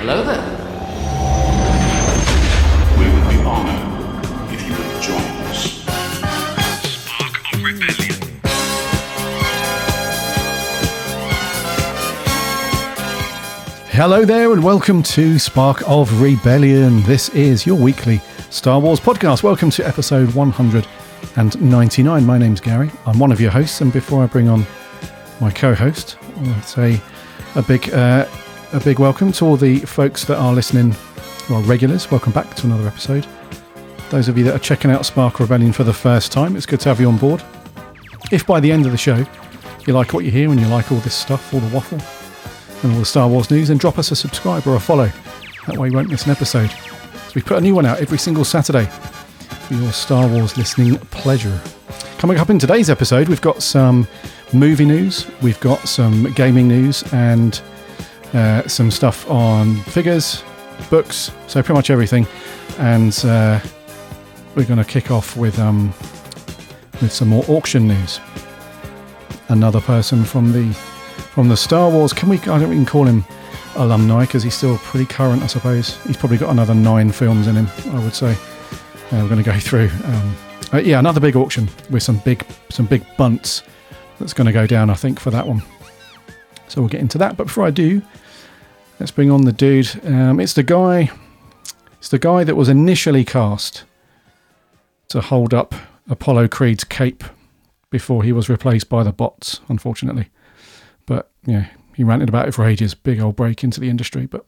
Hello there. We would be honored if you would join us. Spark of Rebellion. Hello there, and welcome to Spark of Rebellion. This is your weekly Star Wars podcast. Welcome to episode 199. My name's Gary. I'm one of your hosts, and before I bring on my co-host, I want to say a big, uh, a big welcome to all the folks that are listening, well, regulars. Welcome back to another episode. Those of you that are checking out Spark Rebellion for the first time, it's good to have you on board. If by the end of the show you like what you hear and you like all this stuff, all the waffle, and all the Star Wars news, then drop us a subscribe or a follow. That way you won't miss an episode. So we put a new one out every single Saturday for your Star Wars listening pleasure. Coming up in today's episode, we've got some movie news, we've got some gaming news, and uh, some stuff on figures, books, so pretty much everything. And uh, we're going to kick off with um, with some more auction news. Another person from the from the Star Wars. Can we? I don't even call him alumni because he's still pretty current, I suppose. He's probably got another nine films in him. I would say. Uh, we're going to go through. Um, uh, yeah, another big auction with some big some big bunts that's going to go down. I think for that one. So we'll get into that. But before I do, let's bring on the dude. Um, it's the guy. It's the guy that was initially cast to hold up Apollo Creed's cape before he was replaced by the bots, unfortunately. But yeah, he ranted about it for ages. Big old break into the industry, but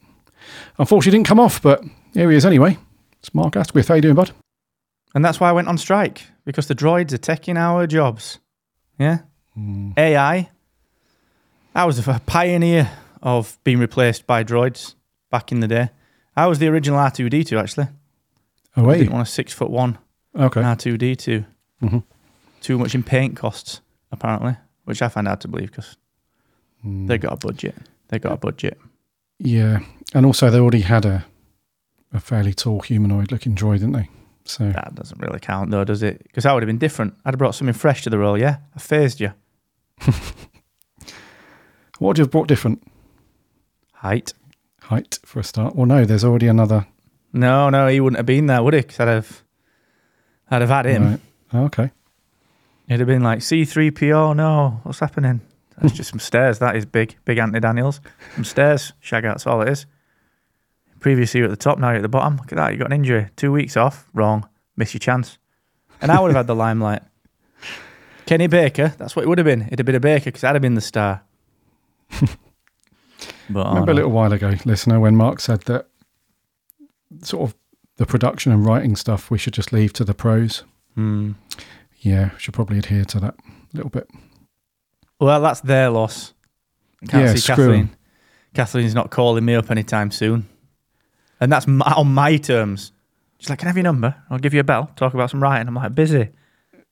unfortunately didn't come off. But here he is anyway. It's Mark Asquith. How you doing, bud? And that's why I went on strike because the droids are taking our jobs. Yeah? AI. I was a pioneer of being replaced by droids back in the day. I was the original R2D2, actually. Oh I wait. didn't want a six foot one Okay. R2D2. Mhm. Too much in paint costs, apparently, which I find hard to believe because they got a budget. They got a budget. Yeah, and also they already had a a fairly tall humanoid-looking droid, didn't they? So That doesn't really count, though, does it? Because that would have been different. I'd have brought something fresh to the role, yeah? I phased you. what would you have brought different? Height. Height for a start. Well, no, there's already another. No, no, he wouldn't have been there, would he? 'Cause I'd have, I'd have had him. Right. Oh, okay. It'd have been like C3PO. No, what's happening? That's just some stairs. That is big, big Anthony Daniels. Some stairs. Shag out. That's all it is. Previously you're at the top, now you're at the bottom. Look at that. You got an injury. Two weeks off. Wrong. Miss your chance. And I would have had the limelight. Kenny Baker. That's what it would have been. It'd have been a Baker because I'd have been the star. But oh, Remember a little while ago, listener, when Mark said that sort of the production and writing stuff we should just leave to the pros. Hmm. Yeah, should probably adhere to that a little bit. Well, that's their loss. Can't Yeah, see Kathleen. 'em. Kathleen's not calling me up anytime soon. And that's my, on my terms. She's like, Can I have your number? I'll give you a bell, talk about some writing. I'm like, Busy.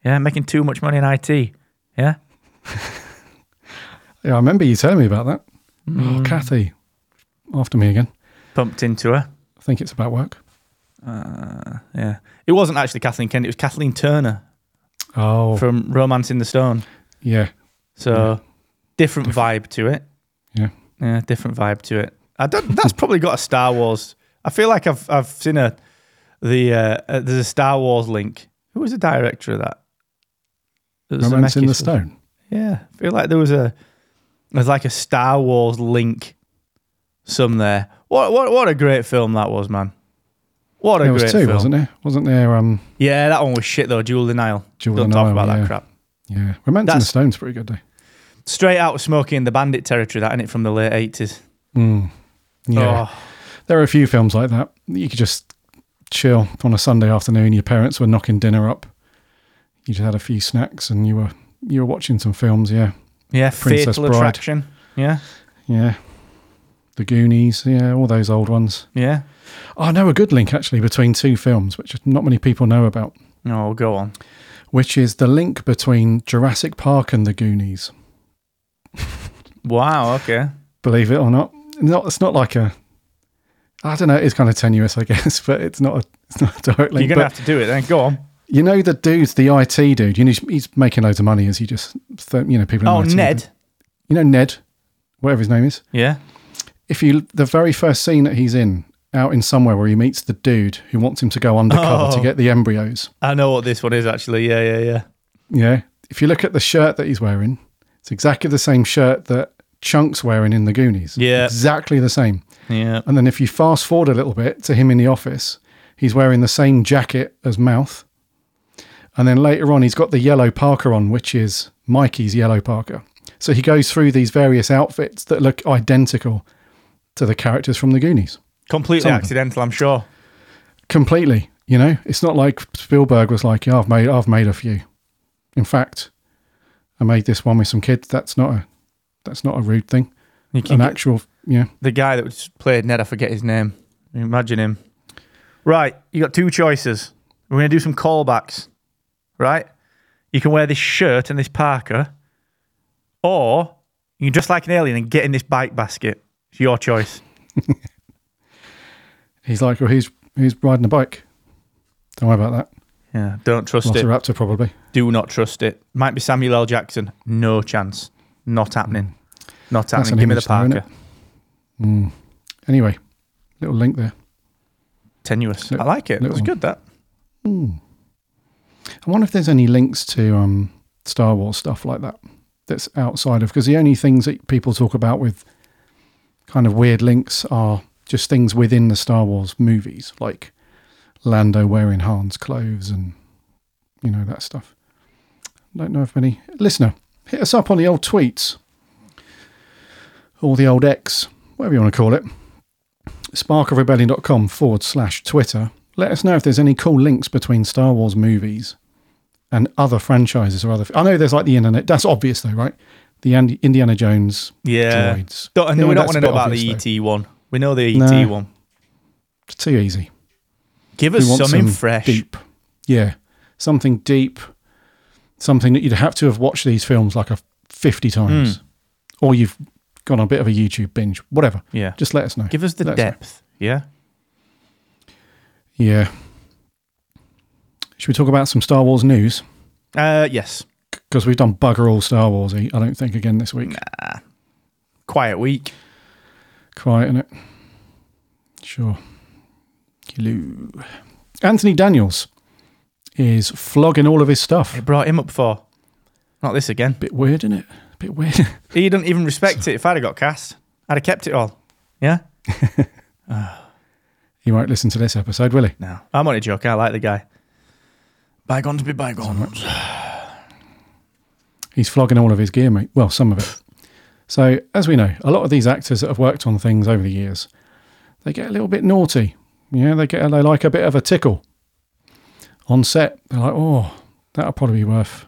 Yeah, making too much money in IT. Yeah. Yeah, I remember you telling me about that. Mm. Oh, Kathy, after me again. Bumped into her. I think it's about work. Uh, yeah. It wasn't actually Kathleen Kennedy, it was Kathleen Turner Oh, from Romancing the Stone. yeah, So different vibe to it. yeah. Yeah, different vibe to it. I don't, that's probably got a Star Wars. I feel like I've I've seen a the uh, uh, there's a Star Wars link. Who was the director of that? Romancing the Stone. Yeah, I feel like there was a there's like a Star Wars link. Some there. What what what a great film that was, man. What a There great was two, film. wasn't there? Wasn't there? Um, Yeah, that one was shit though. Jewel Nile. Jewel Don't the talk about yeah. that crap. yeah, Romancing the Stone's pretty good, though. Straight out of Smokey and the Bandit territory, that in it from the late eighties. Mm. Yeah, Oh, there are a few films like that. You could just chill on a Sunday afternoon. Your parents were knocking dinner up. You just had a few snacks, and you were you were watching some films. Yeah, yeah, Princess Fatal Bride. Attraction. Yeah, yeah. The Goonies, yeah, all those old ones. yeah. Oh, I know a good link actually between two films, which not many people know about, Oh, go on. which is the link between Jurassic Park and the Goonies. Wow. Okay. Believe it or not, not it's not like a. I don't know. It's kind of tenuous, I guess, but it's not a. It's not a direct link. You're gonna but have to do it then. Go on. You know the dude, the IT dude. You know he's, he's making loads of money as he just, th- you know, people. in Oh, IT, Ned. You know Ned, whatever his name is. Yeah. if you the very first scene that he's in, out in somewhere where he meets the dude who wants him to go undercover to Oh. get the embryos. I know what this one is actually. Yeah, yeah, yeah. Yeah. If you look at the shirt that he's wearing, it's exactly the same shirt that Chunk's wearing in the Goonies. Yeah. Exactly the same. Yeah. And then if you fast forward a little bit to him in the office, he's wearing the same jacket as Mouth. And then later on, he's got the yellow parka on, which is Mikey's yellow parka. So he goes through these various outfits that look identical to the characters from the Goonies. Completely Some of them. accidental, I'm sure. Completely. You know, it's not like Spielberg was like, yeah, I've made, I've made a few. In fact, I made this one with some kids. That's not a, that's not a rude thing. You An actual, yeah. the guy that was played Ned, I forget his name. Imagine him. Right, you got two choices. We're going to do some callbacks. Right? You can wear this shirt and this parka, or you can dress like an alien and get in this bike basket. It's your choice. He's like, well, he's who's riding a bike? Don't worry about that. Yeah, don't trust it. Velociraptor, probably. Do not trust it. Might be Samuel L. Jackson. No chance. Not happening. Not happening. Give me the though, innit? parka. Hmm. Anyway, little link there. Tenuous. Little- I like it. It was good, that. Hmm. I wonder if there's any links to um, Star Wars stuff like that that's outside of because the only things that people talk about with kind of weird links are just things within the Star Wars movies, like Lando wearing Han's clothes and you know that stuff. Don't know if any listener hit us up on the old tweets or the old X, whatever you want to call it. Sparkofrebellion.com forward slash Twitter. Let us know if there's any cool links between Star Wars movies and other franchises or other. I know there's like the internet. That's obvious though, right? The Andy, Indiana Jones Yeah. droids. Don't, we don't want to know about obvious, the ET one. We know the ET No. one. It's too easy. Give us something some fresh. deep. Yeah, something deep, something that you'd have to have watched these films like a fifty times, Hmm. or you've gone on a bit of a YouTube binge. Whatever. Yeah. Just let us know. Give us the Let us depth. Yeah. Yeah. Should we talk about some Star Wars news? Uh, yes. Because we've done bugger all Star Warsy. I don't think again this week. Quiet week. Quiet in it. Sure. Hello. Anthony Daniels is flogging all of his stuff. It brought him up for. Not this again. Bit weird, isn't it? Bit weird. He didn't even respect it. If I'd have got cast, I'd have kept it all. Yeah? he won't listen to this episode, will he? No. I'm only joking. I like the guy. Bygones be bygones. He's flogging all of his gear, mate. Well, some of it. So, as we know, a lot of these actors that have worked on things over the years, they get a little bit naughty. Yeah, they get they like a bit of a tickle on set. They're like, oh, that'll probably be worth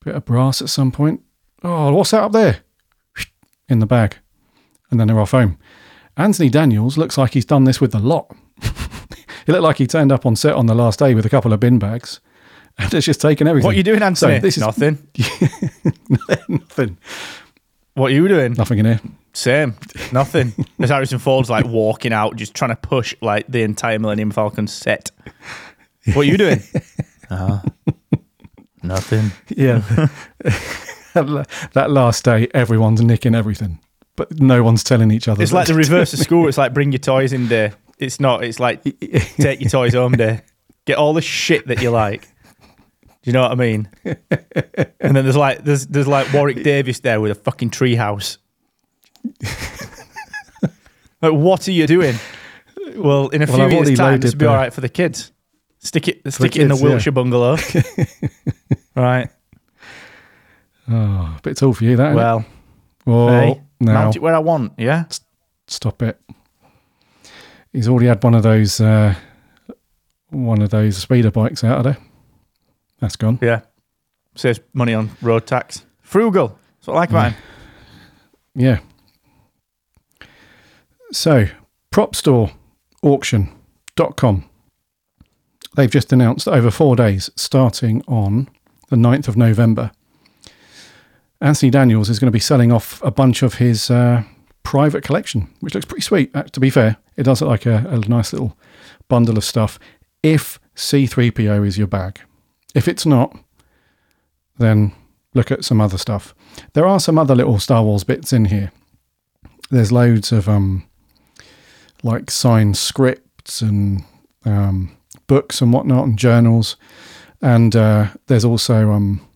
a bit of brass at some point. Oh, what's that up there? In the bag, and then they're off home. Anthony Daniels looks like he's done this with the lot. he looked like he turned up on set on the last day with a couple of bin bags and has just taken everything. What are you doing, Anthony? So this is Nothing. nothing. What are you doing? Nothing in here. Same. Nothing. As Harrison Ford's like walking out, just trying to push like the entire Millennium Falcon set. What are you doing? uh, nothing. Yeah. that last day, everyone's nicking everything, but no one's telling each other. It's like the reverse of school. It's like bring your toys in there. It's not. It's like take your toys home day. Get all the shit that you like. Do you know what I mean? And then there's like there's there's like Warwick Davis there with a fucking treehouse. like, what are you doing? Well, in a Well, few I've years' time, this will be all right for the kids. Stick it stick it in the Wilshire yeah. Bungalow. right. Oh, a bit tall for you, that. Well, Well, hey, now mount it where I want. Yeah. stop it. He's already had one of those, uh, one of those speeder bikes out of there. That's gone. Yeah. Saves money on road tax. Frugal. That's what I like about him. Yeah. So, propstoreauction.com. They've just announced over four days, starting on the 9th of November, Anthony Daniels is going to be selling off a bunch of his uh, private collection, which looks pretty sweet. Uh, to be fair, it does look like a, a nice little bundle of stuff. If C3PO is your bag, if it's not, then look at some other stuff. There are some other little Star Wars bits in here. there's loads of um, like signed scripts and um, books and whatnot and journals, and uh, there's also um,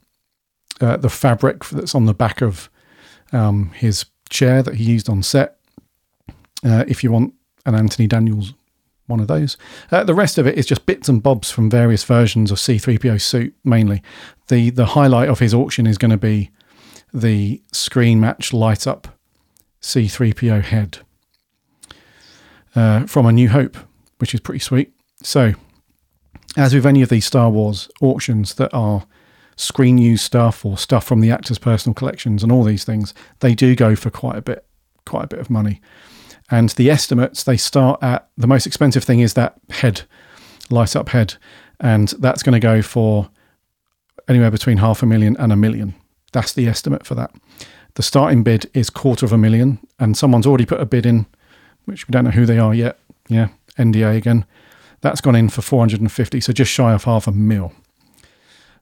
uh, the fabric that's on the back of um, his chair that he used on set. Uh, if you want an Anthony Daniels one of those. Uh, the rest of it is just bits and bobs from various versions of C3PO suit mainly. The the highlight of his auction is going to be the screen match light up C3PO head uh, from A New Hope, which is pretty sweet. So, as with any of these Star Wars auctions that are screen use stuff or stuff from the actors' personal collections and all these things, they do go for quite a bit, quite a bit of money. And the estimates they start at the most expensive thing is that head, light up head, and that's going to go for anywhere between half a million and a million. That's the estimate for that. The starting bid is quarter of a million, and someone's already put a bid in, which we don't know who they are yet. Yeah, NDA again. That's gone in for 450, so just shy of half a mil.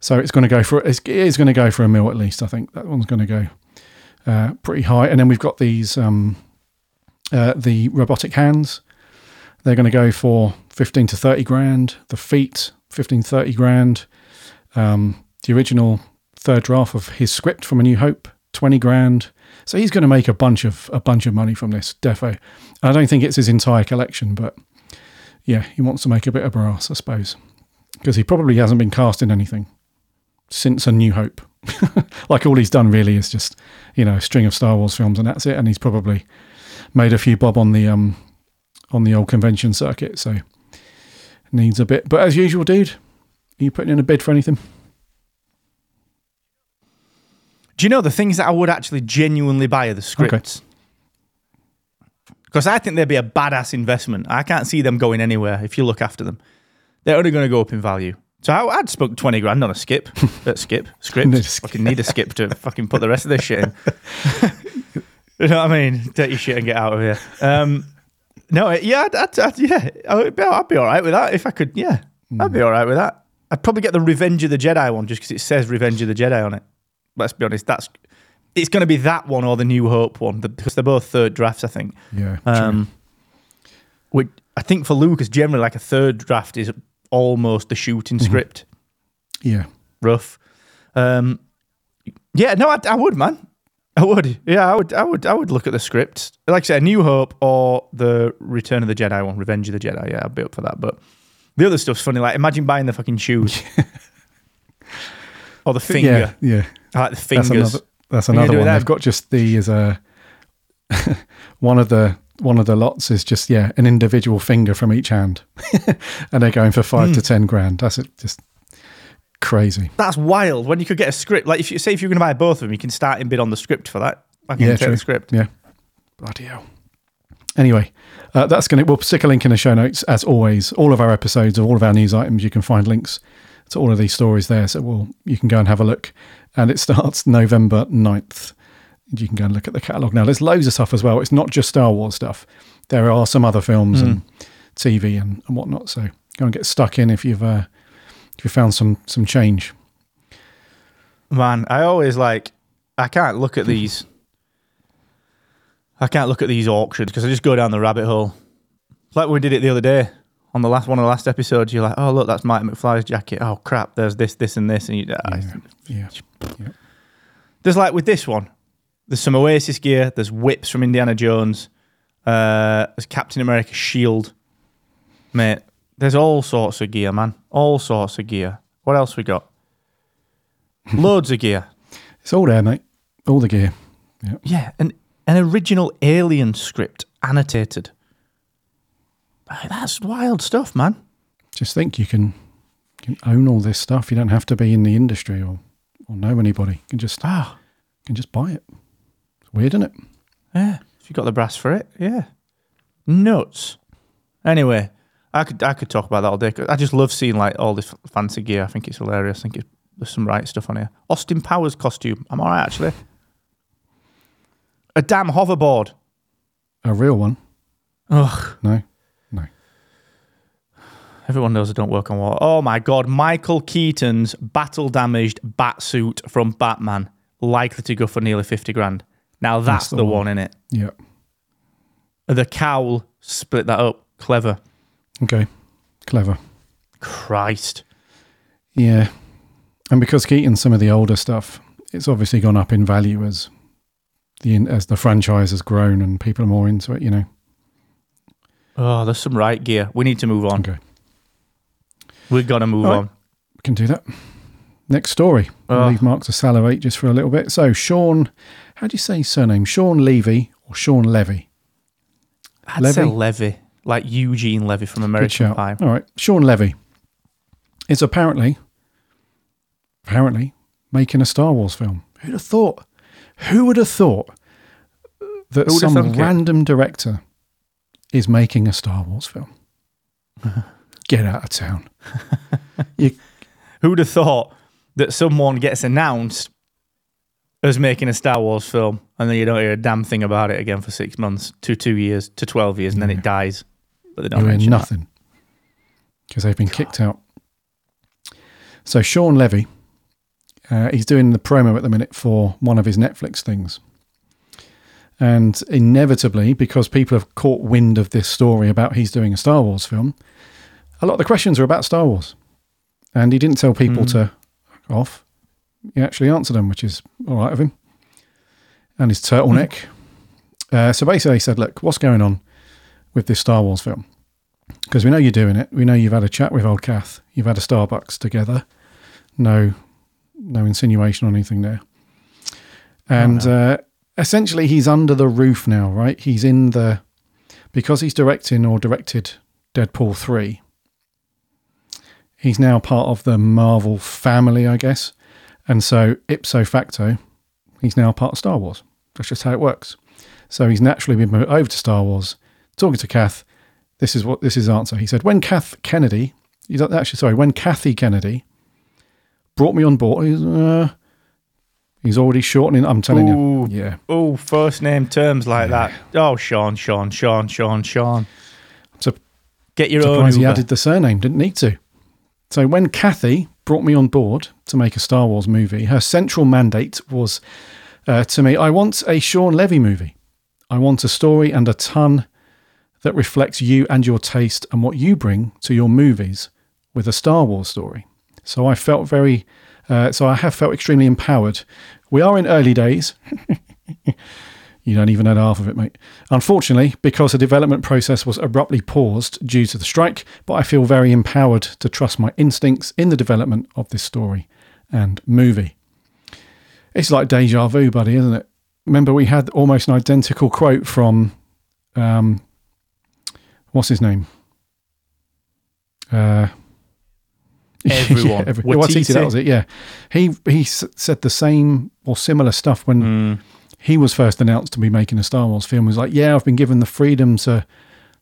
So it's going to go for it is going to go for a mil at least. I think that one's going to go uh, pretty high. And then we've got these um, uh, the robotic hands. They're going to go for 15 to 30 grand. The feet 15 30 grand. Um, the original third draft of his script from A New Hope 20 grand. So he's going to make a bunch of a bunch of money from this defo. I don't think it's his entire collection, but yeah, he wants to make a bit of brass, I suppose, because he probably hasn't been cast in anything since A New Hope. like all he's done really is just you know a string of Star Wars films, and that's it. And he's probably made a few bob on the um on the old convention circuit, so needs a bit. But as usual, dude, are you putting in a bid for anything? Do you know the things that I would actually genuinely buy are the scripts? Because I think they'd be a badass investment. I can't see them going anywhere if you look after them. They're only going to go up in value. So I, I'd spunk 20 grand on a skip. uh, skip? Script? A skip. Fucking need a skip to fucking put the rest of this shit in. you know what I mean? Take your shit and get out of here. Um, no, yeah, I'd, I'd, I'd, yeah, I'd be, I'd be all right with that if I could. Yeah, I'd be all right with that. I'd probably get the Revenge of the Jedi one just because it says Revenge of the Jedi on it. Let's be honest, that's it's going to be that one or the New Hope one because they're both third drafts, I think. Yeah. Um, which I think for Lucas, generally, like a third draft is almost the shooting script, yeah. rough. Um, yeah, no, I, I would, man. I would. Yeah, I would. I would. I would look at the script. Like I said, New Hope or the Return of the Jedi one, Revenge of the Jedi. Yeah, I'd be up for that. But the other stuff's funny. Like, imagine buying the fucking shoes or the finger. Yeah. Yeah. I like the That's fingers. another. That's are you another one. They've got just the as a one of the one of the lots is just yeah an individual finger from each hand, and they're going for five Hmm. to ten grand. That's it, just crazy. That's wild. When you could get a script, like if you say if you're going to buy both of them, you can start and bid on the script for that. I can Yeah, take true. the script. Yeah. Bloody hell. Anyway, uh, that's going to, we'll stick a link in the show notes as always. All of our episodes of all of our news items, you can find links to all of these stories there. So we'll, you can go and have a look. And it starts November 9th. You can go and look at the catalogue now. There's loads of stuff as well. It's not just Star Wars stuff. There are some other films and TV and, and whatnot. So go and get stuck in if you've, uh, if you found some, some change. Man, I always like. I can't look at these. I can't look at these auctions because I just go down the rabbit hole. It's like we did it the other day on the last one of the last episodes. You're like, oh look, that's Mike McFly's jacket. Oh crap, there's this, this, and this, and you. ah, Yeah. There's like with this one, there's some Oasis gear. There's whips from Indiana Jones. Uh, there's Captain America shield, mate. There's all sorts of gear, man. All sorts of gear. What else we got? Loads of gear. It's all there, mate. All the gear. Yeah. Yeah, an an original Alien script annotated. That's wild stuff, man. just think you can you can own all this stuff. You don't have to be in the industry or, or know anybody. You can just Ah, can just buy it. Weird, isn't it? yeah. If you got the brass for it, yeah. Nuts. Anyway, I could I could talk about that all day. 'cause I just love seeing like all this fancy gear. I think it's hilarious. I think it's, there's some right stuff on here. Austin Powers costume. I'm all right actually. A damn hoverboard. A real one? Ugh. No, no. Everyone knows I don't work on water. Oh my god, Michael Keaton's battle damaged bat suit from Batman, likely to go for nearly 50 grand. Now that's, the the, one. in it. Yeah, The cowl split that up. Clever. Okay, clever. Christ. Yeah, and because Keaton's some of the older stuff, it's obviously gone up in value as the as the franchise has grown and people are more into it. You know. Oh, there's some right gear. We need to move on. Okay, We've got to move right. on. we can do that. Next story. Oh. leave Mark to salivate just for a little bit. So Sean, how do you say his surname? Shawn Levy or Shawn Levy? I'd Levy? say Levy, like Eugene Levy from American. Pie. All right, Shawn Levy is apparently, apparently making a Star Wars film. Who'd have thought? Who would have thought that some thunk it? random director is making a Star Wars film? Get out of town. you, Who'd have thought that someone gets announced as making a Star Wars film and then you don't hear a damn thing about it again for six months, to two years, to 12 years, and then it dies. But they don't you mention nothing because they've been kicked out. So Shawn Levy, uh, he's doing the promo at the minute for one of his Netflix things. And inevitably, because people have caught wind of this story about he's doing a Star Wars film, a lot of the questions are about Star Wars. And he didn't tell people to off. He actually answered them, which is all right of him. And his turtleneck. uh, so basically, he said, Look, what's going on with this Star Wars film? Because we know you're doing it. We know you've had a chat with old Kath. You've had a Starbucks together. No, no insinuation or anything there. And uh, essentially, he's under the roof now, right? He's in the because he's directing or directed Deadpool three. He's now part of the Marvel family, I guess, and so ipso facto, he's now part of Star Wars. That's just how it works. So he's naturally been moved over to Star Wars. Talking to Kath, this is what this is answer. He said, "When Kath Kennedy, he's actually sorry, when Kathy Kennedy brought me on board, he's, uh, he's already shortening. I'm telling Ooh. you, yeah. Oh, first name terms like that. Oh, Shawn, Shawn, Shawn, Shawn, Shawn. So Get your own. he added the surname. Didn't need to. So when Kathy brought me on board to make a Star Wars movie, her central mandate was uh, to me, I want a Shawn Levy movie. I want a story and a ton that reflects you and your taste and what you bring to your movies with a Star Wars story. So I felt very, uh, so I have felt extremely empowered. We are in early days. You don't even know half of it, mate. Unfortunately, because the development process was abruptly paused due to the strike, but I feel very empowered to trust my instincts in the development of this story and movie. It's like deja vu, buddy, isn't it? Remember, we had almost an identical quote from, um, what's his name? Uh, Everyone. every, Waititi, that was it. Yeah, he he s- said the same or similar stuff when Mm. He was first announced to be making a Star Wars film. He was like, "Yeah, I've been given the freedom to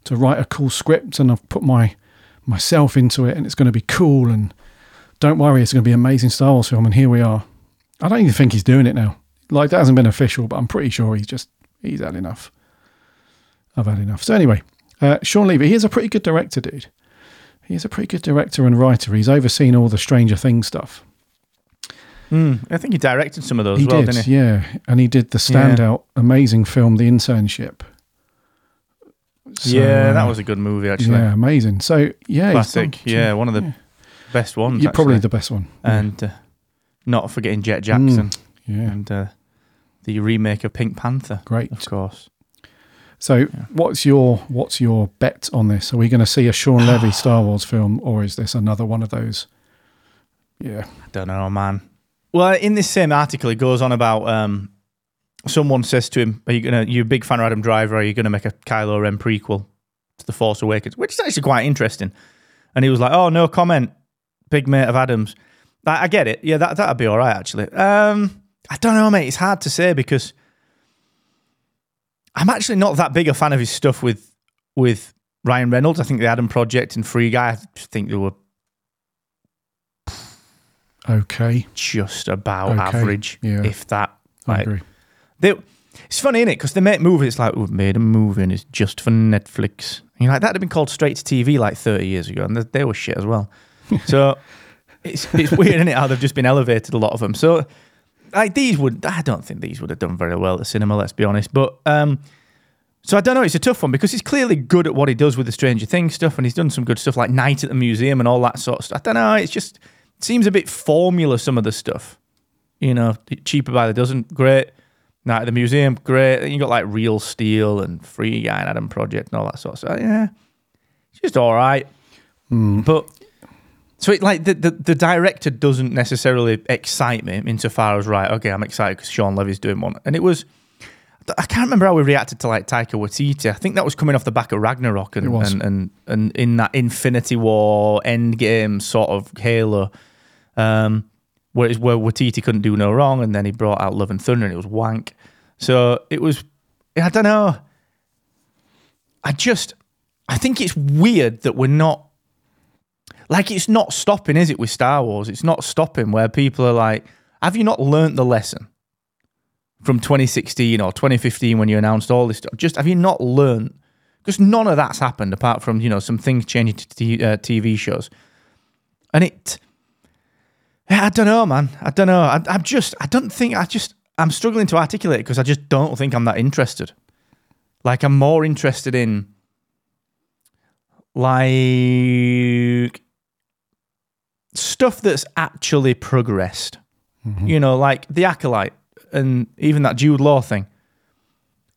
to write a cool script, and I've put my myself into it, and it's going to be cool. And don't worry, it's going to be an amazing Star Wars film." And here we are. I don't even think he's doing it now. Like that hasn't been official, but I'm pretty sure he's just he's had enough. I've had enough. So anyway, uh, Shawn Levy, he is a pretty good director, dude. He's a pretty good director and writer. He's overseen all the Stranger Things stuff. Mm. I think he directed some of those he well, did, didn't he? yeah. And he did the standout, amazing film, The Internship. So, yeah, that uh, was a good movie, actually. yeah, amazing. So yeah, Classic. Yeah, one of the best ones. you're probably the best one. And uh, not forgetting Jett Jackson yeah, and uh, the remake of Pink Panther, great. of course. So what's your what's your bet on this? Are we going to see a Shawn Levy Star Wars film, or is this another one of those? Yeah, I don't know, man. Well, in this same article, it goes on about um, someone says to him, "Are you gonna? You're a big fan of Adam Driver? Are you gonna make a Kylo Ren prequel to The Force Awakens?" Which is actually quite interesting. And he was like, "Oh, no comment. Big mate of Adam's." I, I get it. Yeah, that that'd be all right actually. Um, I don't know, mate. It's hard to say because I'm actually not that big a fan of his stuff with with Ryan Reynolds. I think the Adam Project and Free Guy. I think they were okay, just about Okay, average, yeah. if that. I agree. they, it's funny, is it? Because they make movies. It's like we've made a movie and it's just for Netflix. And you're like that'd have been called straight to TV like 30 years ago, and they, they were shit as well. so it's it's weird, isn't it? How they've just been elevated a lot of them. So like these would, I don't think these would have done very well at the cinema. Let's be honest. But um, So I don't know. It's a tough one because he's clearly good at what he does with the Stranger Things stuff, and he's done some good stuff like Night at the Museum and all that sort of stuff. I don't know. It's just it seems a bit formula. Some of the stuff, you know, cheaper by the dozen. Great. Night at the Museum, great. Then you got like Real Steel and Free Guy and Adam Project and all that sort of stuff. Yeah, it's just all right. Hmm. But so it like the, the the director doesn't necessarily excite me insofar as right. Okay, I'm excited because Shawn Levy's doing one, and it was. I can't remember how we reacted to like Taika Waititi. I think that was coming off the back of Ragnarok and and, and and in that Infinity War Endgame sort of Halo, um, where it's where Waititi couldn't do no wrong, and then he brought out Love and Thunder, and it was wank. So it was. I don't know. I just, I think it's weird that we're not like it's not stopping, is it, with Star Wars? It's not stopping where people are like, have you not learnt the lesson from 2016 or 2015 when you announced all this stuff? Just have you not learnt? Because none of that's happened apart from, you know, some things changing to t- uh, TV shows. And it, I don't know, man. I don't know. I, I'm just, I don't think, I just, I'm struggling to articulate because I just don't think I'm that interested. Like, I'm more interested in, like, stuff that's actually progressed. Mm-hmm. You know, like the Acolyte and even that Jude Law thing.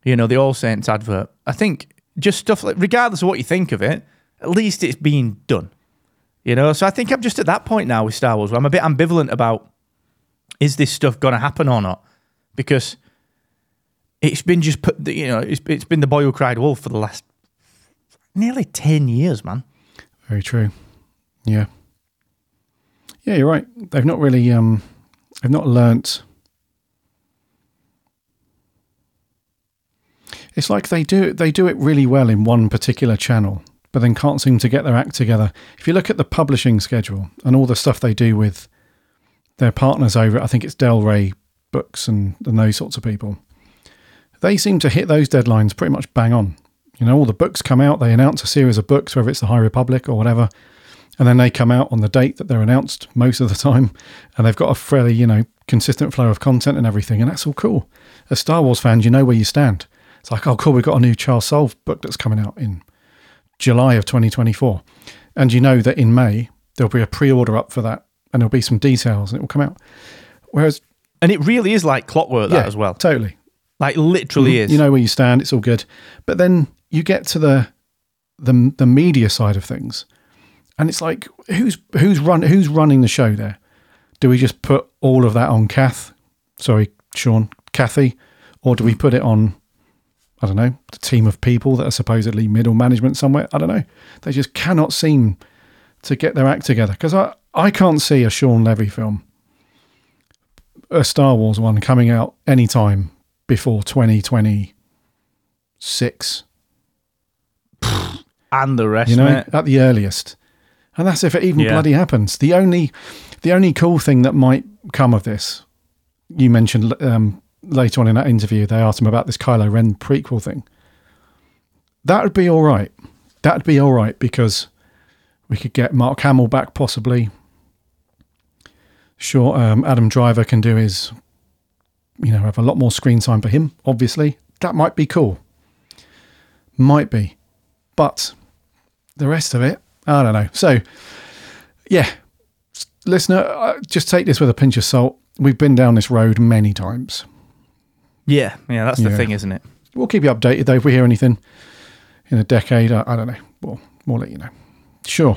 You know, the All Saints advert. I think just stuff like, regardless of what you think of it, at least it's being done. You know, so I think I'm just at that point now with Star Wars where I'm a bit ambivalent about is this stuff going to happen or not? Because it's been just put, you know, it's, it's been the boy who cried wolf for the last nearly 10 years, man. Very true. Yeah. Yeah, you're right. They've not really um they've not learnt It's like they do they do it really well in one particular channel, but then can't seem to get their act together. If you look at the publishing schedule and all the stuff they do with their partners over, I think it's Del Rey Books and, and those sorts of people, they seem to hit those deadlines pretty much bang on. You know, all the books come out, they announce a series of books, whether it's the High Republic or whatever, and then they come out on the date that they're announced most of the time, and they've got a fairly, you know, consistent flow of content and everything, and that's all cool. As Star Wars fans, you know where you stand. It's like, oh, cool, we've got a new Charles Soule book that's coming out in July of 2024. And you know that in May, there'll be a pre order up for that, and there'll be some details, and it will come out. Whereas, And it really is like clockwork, that yeah, as well. Totally. Like, literally is. You know where you stand, it's all good. But then you get to the the the media side of things, and it's like who's who's run who's running the show there? Do we just put all of that on Kath? Sorry, Shawn, Kathy, or do we put it on? I don't know, the team of people that are supposedly middle management somewhere. I don't know. They just cannot seem to get their act together because I, I can't see a Shawn Levy film, a Star Wars one coming out anytime before 2026. and the rest, you know, at the earliest. And that's if it even Yeah. bloody happens. The only, the only cool thing that might come of this, you mentioned um, later on in that interview, they asked him about this Kylo Ren prequel thing. That would be all right. That'd be all right because we could get Mark Hamill back possibly. Sure, um, Adam Driver can do his, you know, have a lot more screen time for him. Obviously, that might be cool. Might be, but the rest of it, I don't know. So, yeah, listener, uh, just take this with a pinch of salt. We've been down this road many times. Yeah, yeah, that's the Yeah. thing, isn't it? We'll keep you updated though if we hear anything in a decade. I, I don't know. We'll, we'll let you know. Sure.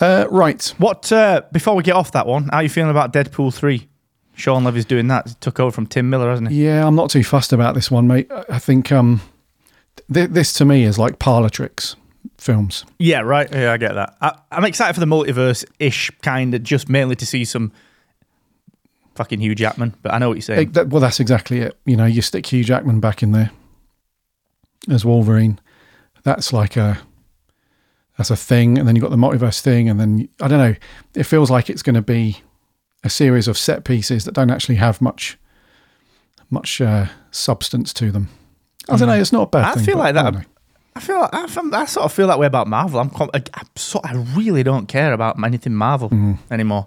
Uh, right. What uh, before we get off that one, how are you feeling about Deadpool three? Shawn Levy's doing that. He took over from Tim Miller, hasn't he? Yeah, I'm not too fussed about this one, mate. I think um, th- this to me is like parlor tricks films. Yeah, right. Yeah, I get that. I, I'm excited for the multiverse ish kind of, just mainly to see some fucking Hugh Jackman. But I know what you're saying. That- well, that's exactly it. You know, you stick Hugh Jackman back in there as Wolverine. That's like a that's a thing, and then you've got the multiverse thing, and then I don't know. It feels like it's going to be a series of set pieces that don't actually have much much uh, substance to them. I don't know. It's not a bad Mm. I thing. feel like that. I feel I, feel- I sort of feel that way about Marvel. I'm, com- I, I, sort, I really don't care about anything Marvel Mm-hmm. anymore.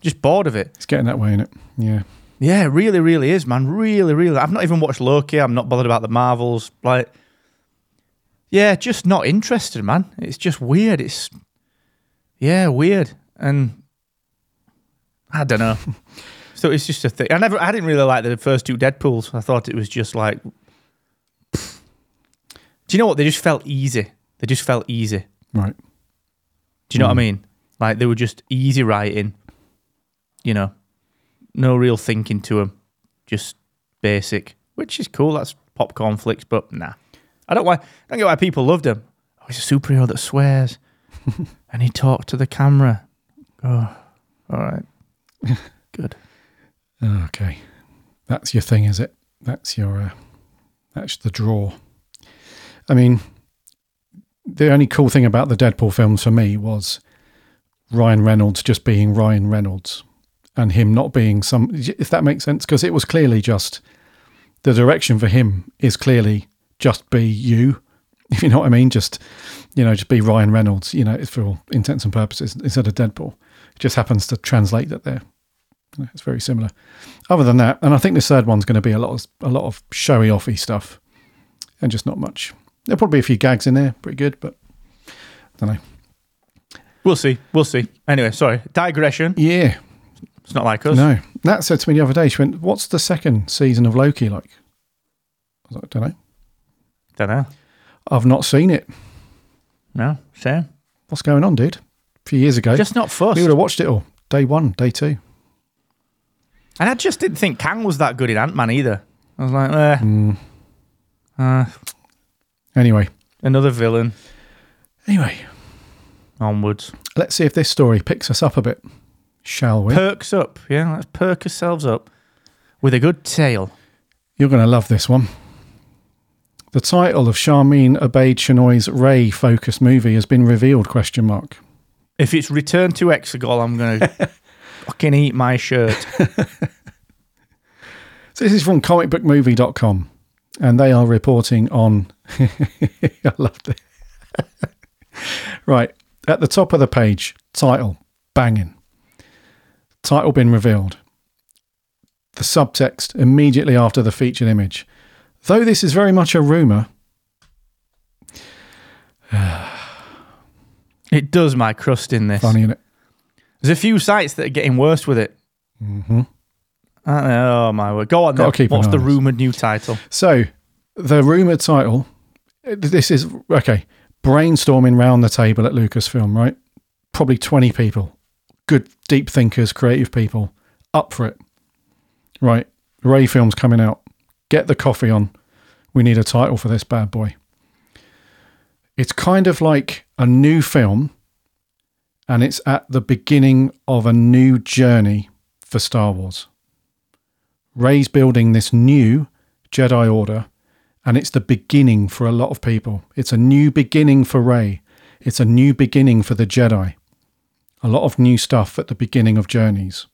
Just bored of it. It's getting that way, isn't it? Yeah. Yeah, it really, really is, man. Really, really. I've not even watched Loki. I'm not bothered about the Marvels. Like, yeah, just not interested, man. It's just weird. It's, yeah, weird. And I don't know. so it's just a thing. I never, I didn't really like the first two Deadpools. I thought it was just like, do you know what? They just felt easy. They just felt easy. Right. Do you know what I mean? Like they were just easy writing, you know, no real thinking to them, just basic, which is cool. That's popcorn flicks, but nah, I don't why. I don't get why people loved him. Oh, he's a superhero that swears, and he talks to the camera. Oh, all right, good. Okay. That's your thing, is it? That's your uh, that's the draw. I mean, the only cool thing about the Deadpool films for me was Ryan Reynolds just being Ryan Reynolds and him not being some if that makes sense because it was clearly just the direction for him is clearly just be you if you know what I mean just you know just be Ryan Reynolds you know for all intents and purposes instead of Deadpool. It just happens to translate that there it's very similar. Other than that and I think the third one's going to be a lot of a lot of showy offy stuff and just not much there'll probably be a few gags in there pretty good but I don't know We'll see. We'll see. Anyway, sorry. Digression. yeah It's not like us. No, Nat said to me the other day, she went, What's the second season of Loki like? I was like, I don't know. Don't know. I've not seen it. No, same. What's going on, dude? A few years ago. Just not fussed. we would have watched it all. Day one, day two. And I just didn't think Kang was that good in Ant Man either. I was like, eh, Mm. uh, Anyway, another villain. anyway, Onwards. let's see if this story picks us up a bit, shall we? Perks up. Yeah, let's perk ourselves up with a good tale. You're going to love this one. The title of Charmin Obaid Chinoy's Rey focused movie has been revealed, question mark. If it's Return to Exegol, I'm going to fucking eat my shirt. So this is from comicbookmovie.com and they are reporting on I loved it. right. At the top of the page, title, banging. Title been revealed. The subtext immediately after the featured image. Though this is very much a rumour, it does my crust in this. funny in it. There's a few sites that are getting worse with it. hmm oh my word! Go on. Gotta Then. keep What's the rumored new title? So, the rumoured title, this is, okay, brainstorming round the table at Lucasfilm, right? Probably 20 people, good deep thinkers, creative people, up for it. Right, Rey Film's coming out. Get the coffee on. We need a title for this bad boy. It's kind of like a new film, and it's at the beginning of a new journey for Star Wars. Rey's building this new Jedi Order, and it's the beginning for a lot of people. It's a new beginning for Rey. It's a new beginning for the Jedi. A lot of new stuff at the beginning of journeys.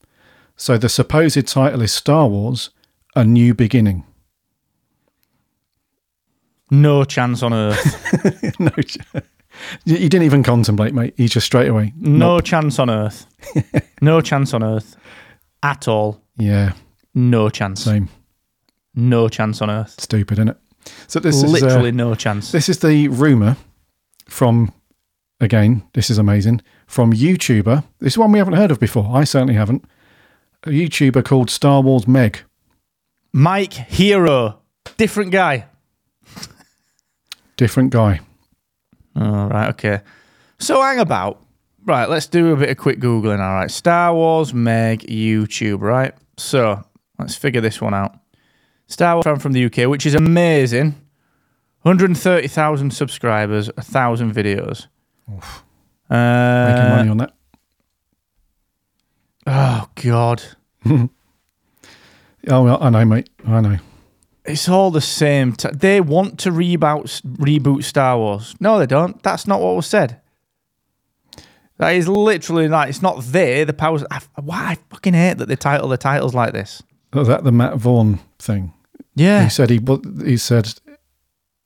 So the supposed title is Star Wars: A New Beginning. No chance on earth. no, you you didn't even contemplate, mate. You just straight away. No chance on earth. no chance on earth. At all. Yeah, No chance. same. No chance on earth. Stupid, isn't it? So this Literally is uh, no chance. this is the rumor from again. This is amazing from YouTuber. This is one we haven't heard of before. I certainly haven't. A YouTuber called Star Wars Meg. Mike Zeroh. Different guy. Different guy. All right, okay. So hang about. Right, let's do a bit of quick Googling. All right. Star Wars Meg YouTube, right? So let's figure this one out. Star Wars fan from the UK, which is amazing. 130,000 subscribers, 1,000 videos. Making Uh, money on that. oh, God. Oh, well, I know, mate. I know. It's all the same. T- they want to reboot, reboot Star Wars. No, they don't. That's not what was said. That is literally like it's not there. The powers. I, why I fucking hate that they title the titles like this. Was that the Matt Vaughn thing? Yeah, He said he he said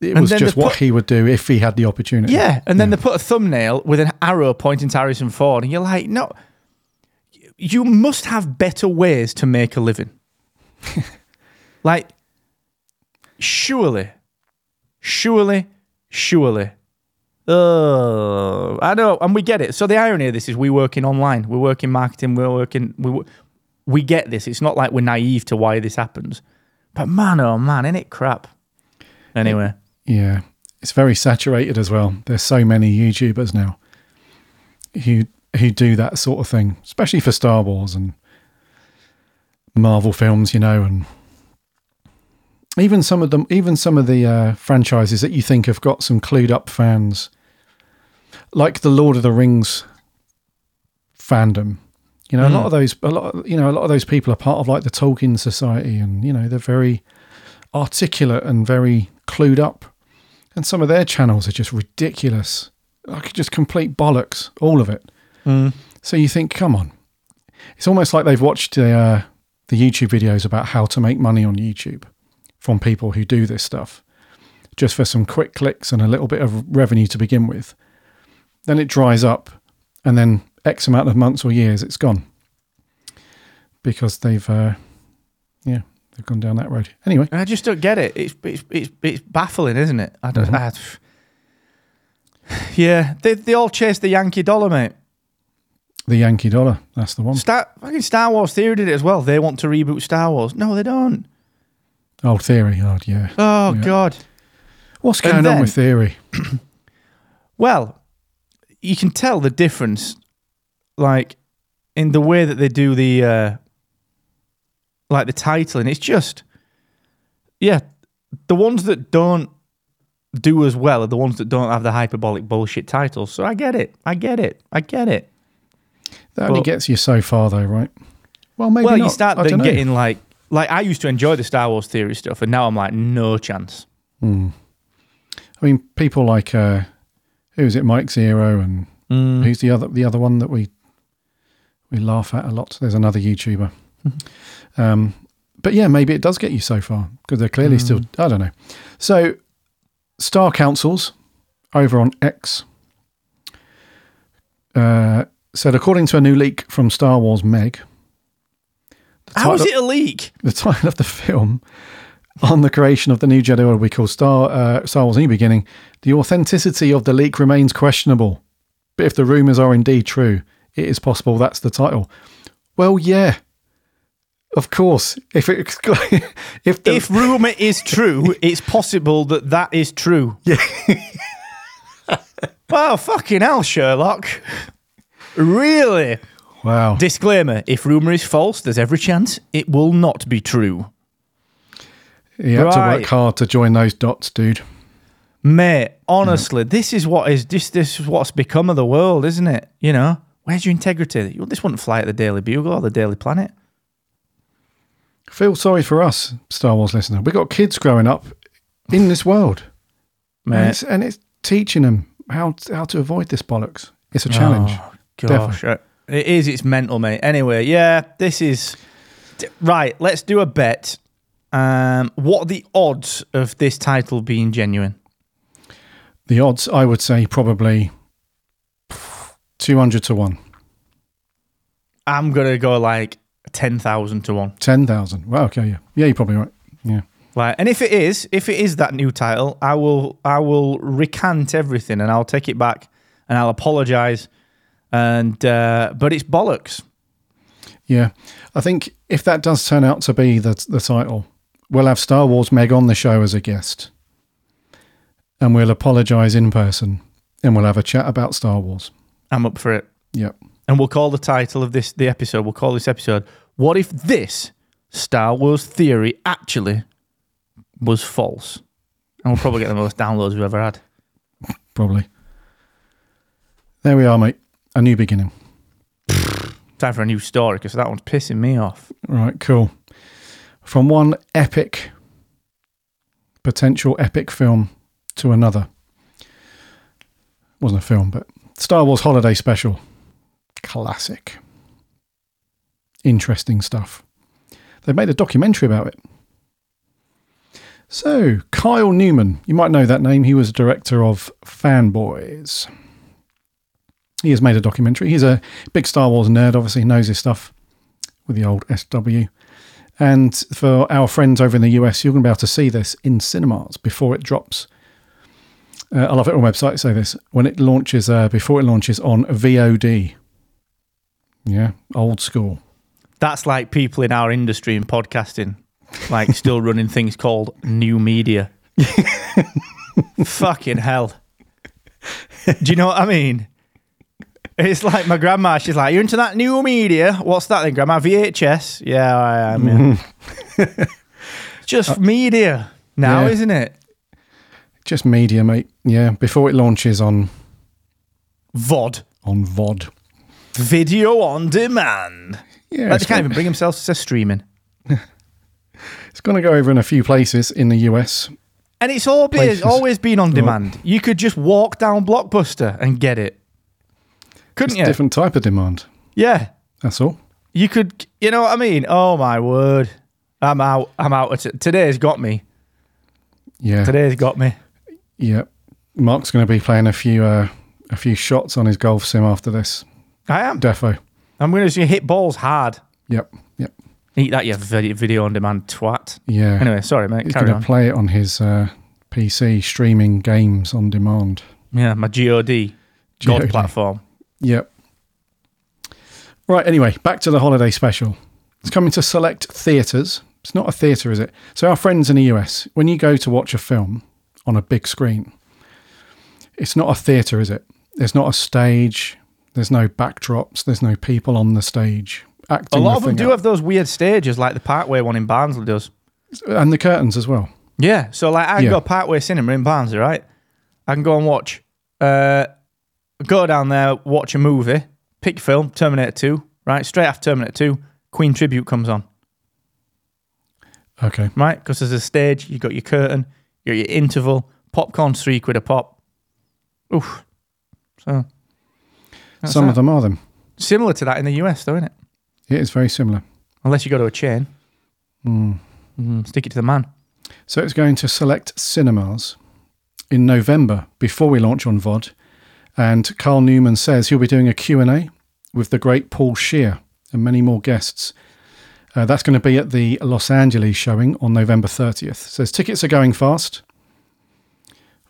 it And was just they what he would do if he had the opportunity. yeah. And then they put a thumbnail with an arrow pointing to Harrison Ford, and you're like, no, you must have better ways to make a living. like, surely, surely, surely. Oh, I know, and we get it. So the irony of this is we work in online, we work in marketing, we're working, we we get this. It's not like we're naive to why this happens, but man, oh man, isn't it crap? Anyway, Yeah, it's very saturated as well. There's so many YouTubers now who who do that sort of thing, especially for Star Wars and Marvel films, you know, and even some of them, even some of the uh, franchises that you think have got some clued up fans, like the Lord of the Rings fandom. You know, a lot of those, a lot, of, you know, a lot of those people are part of like the Tolkien Society, and you know, they're very articulate and very clued up. And some of their channels are just ridiculous, like just complete bollocks, all of it. So you think, come on, it's almost like they've watched the uh, the YouTube videos about how to make money on YouTube from people who do this stuff, just for some quick clicks and a little bit of revenue to begin with. Then it dries up, and then X amount of months or years, it's gone because they've, uh, yeah, they've gone down that road. Anyway, I just don't get it. It's it's it's, it's baffling, isn't it? I don't. I, yeah, they they all chase the Yankee dollar, mate. the Yankee dollar, that's the one. Star fucking Star Wars Theory did it as well. They want to reboot Star Wars. No, they don't. Old theory, oh yeah. Oh Yeah. God. What's going on with theory? Well, you can tell the difference, like in the way that they do the, uh, like the titling. It's just, yeah, the ones that don't do as well are the ones that don't have the hyperbolic bullshit titles. So I get it. I get it. I get it. That only gets you so far, though, right? Well, maybe well, not. you start I then getting like, like I used to enjoy the Star Wars theory stuff, and now I'm like, no chance. I mean, people like uh, who's it, Mike Zeroh, and Mm. who's the other the other one that we we laugh at a lot. There's another YouTuber. um, but yeah, maybe it does get you so far because they're clearly still. I don't know. So, Star Councils over on X uh, said, according to a new leak from Star Wars Meg, How is it a leak? the title of the film on the creation of the new Jedi Order we call Star uh, Star Wars New Beginning, the authenticity of the leak remains questionable. But if the rumors are indeed true, it is possible that's the title. Well, yeah, of course. If it, if the, if rumor is true, it's possible that that is true. Yeah. well, fucking hell, Sherlock. Really? wow, Disclaimer: If rumor is false, there's every chance it will not be true. you had to work hard to join those dots, dude. Mate, honestly, this is what is this this is what's become of the world, isn't it? You know, where's your integrity? You- This wouldn't fly at the Daily Bugle or the Daily Planet. Feel sorry for us, Star Wars listener. We got kids growing up in this world, and Mate, it's, and it's teaching them how how to avoid this bollocks. It's a challenge. Oh, gosh, uh, it is. It's mental, mate. Anyway, yeah, this is right. Let's do a bet. Um, what are the odds of this title being genuine? The odds, I would say, probably two hundred to one, I'm gonna go like ten thousand to one. ten thousand. Well, okay, yeah, yeah, you're probably right. Yeah, Like, and if it is, if it is that new title, I will, I will recant everything and I'll take it back and I'll apologize. And uh, but it's bollocks. yeah. I think if that does turn out to be the the title, we'll have Star Wars Meg on the show as a guest, and we'll apologise in person, and we'll have a chat about Star Wars. I'm up for it. Yep. And we'll call the title of this the episode. We'll call this episode "What if this Star Wars theory actually was false?" And we'll probably get the most downloads we've ever had. Probably. There we are, mate. A new beginning. Time for a new story because that one's pissing me off. Right, cool. From one epic, potential epic film to another. Wasn't a film, but Star Wars Holiday Special. Classic. Interesting stuff. They've made a documentary about it. So, Kyle Newman, you might know that name. He was a director of Fanboys. He has made a documentary. He's a big Star Wars nerd, obviously, he knows his stuff with the old SW. And for our friends over in the US, you're going to be able to see this in cinemas before it drops. Uh, I love it on websites say this when it launches, uh, before it launches on VOD. Yeah, old school. That's like people in our industry in podcasting, like still running things called new media. Fucking hell. Do you know what I mean? It's like my grandma. She's like, "You're into that new media? What's that then, grandma? VHS? Yeah, I am. Yeah. Just media now, Yeah. isn't it? Just media, mate. Yeah, before it launches on VOD, on VOD. video on demand. Yeah, Like, they can't even bring themselves to say streaming. it's going to go over in a few places in the US. And it's all been, always been on demand. You could just walk down Blockbuster and get it. Couldn't It's you? different type of demand. Yeah. That's all. You could, you know what I mean? Oh my word. I'm out. I'm out. Today's got me. Yeah, Today's got me. Yeah. Mark's going to be playing a few uh, a few shots on his golf sim after this. I am. Defo. I'm going to hit balls hard. Yep, yep. Eat that, you vid- video on demand twat. Yeah. Anyway, sorry, mate. He's going to play it on his uh, PC, streaming games on demand. yeah, my GOD, God GOD. platform. Yep. Right, anyway, back to the holiday special. It's coming to select theatres. It's not a theatre, is it? So, our friends in the US, when you go to watch a film on a big screen, it's not a theatre, is it? There's not a stage, there's no backdrops, there's no people on the stage acting. A lot the of them do have those weird stages, like the Parkway one in Barnsley does. And the curtains as well. Yeah. So, like, I can Yeah. go Parkway Cinema in Barnsley, right? I can go and watch, uh, go down there, watch a movie, pick film, Terminator 2, right? Straight after Terminator 2, Queen Tribute comes on. Okay. right? Because there's a stage, you've got your curtain, you got your interval, popcorn's three quid a pop. Oof. So Some that. of them are them. similar to that in the US, though, isn't it? It is very similar. Unless you go to a chain, Hmm. Mm, stick it to the man. So it's going to select cinemas in November before we launch on VOD. And Kyle Newman says he'll be doing a Q&A with the great Paul Scheer and many more guests. Uh, that's going to be at the Los Angeles showing on November 30th. Says tickets are going fast.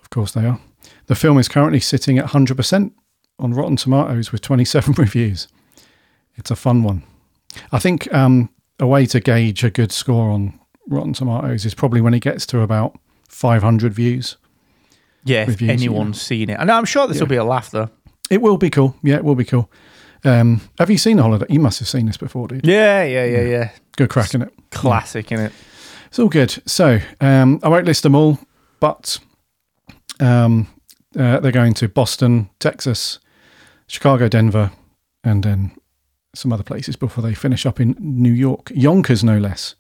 Of course they are. The film is currently sitting at 100% on Rotten Tomatoes with 27 reviews. It's a fun one. I think um, a way to gauge a good score on Rotten Tomatoes is probably when it gets to about 500 views. Yeah, if anyone's seen it. And I'm sure this will be a laugh, though. It will be cool. Yeah, it will be cool. Um, have you seen the holiday? You must have seen this before, dude. Yeah, yeah, yeah, yeah. Good crack in it. Classic, in it. It's all good. So um, I won't list them all, but um, uh, they're going to Boston, Texas, Chicago, Denver, and then some other places before they finish up in New York. Yonkers, no less.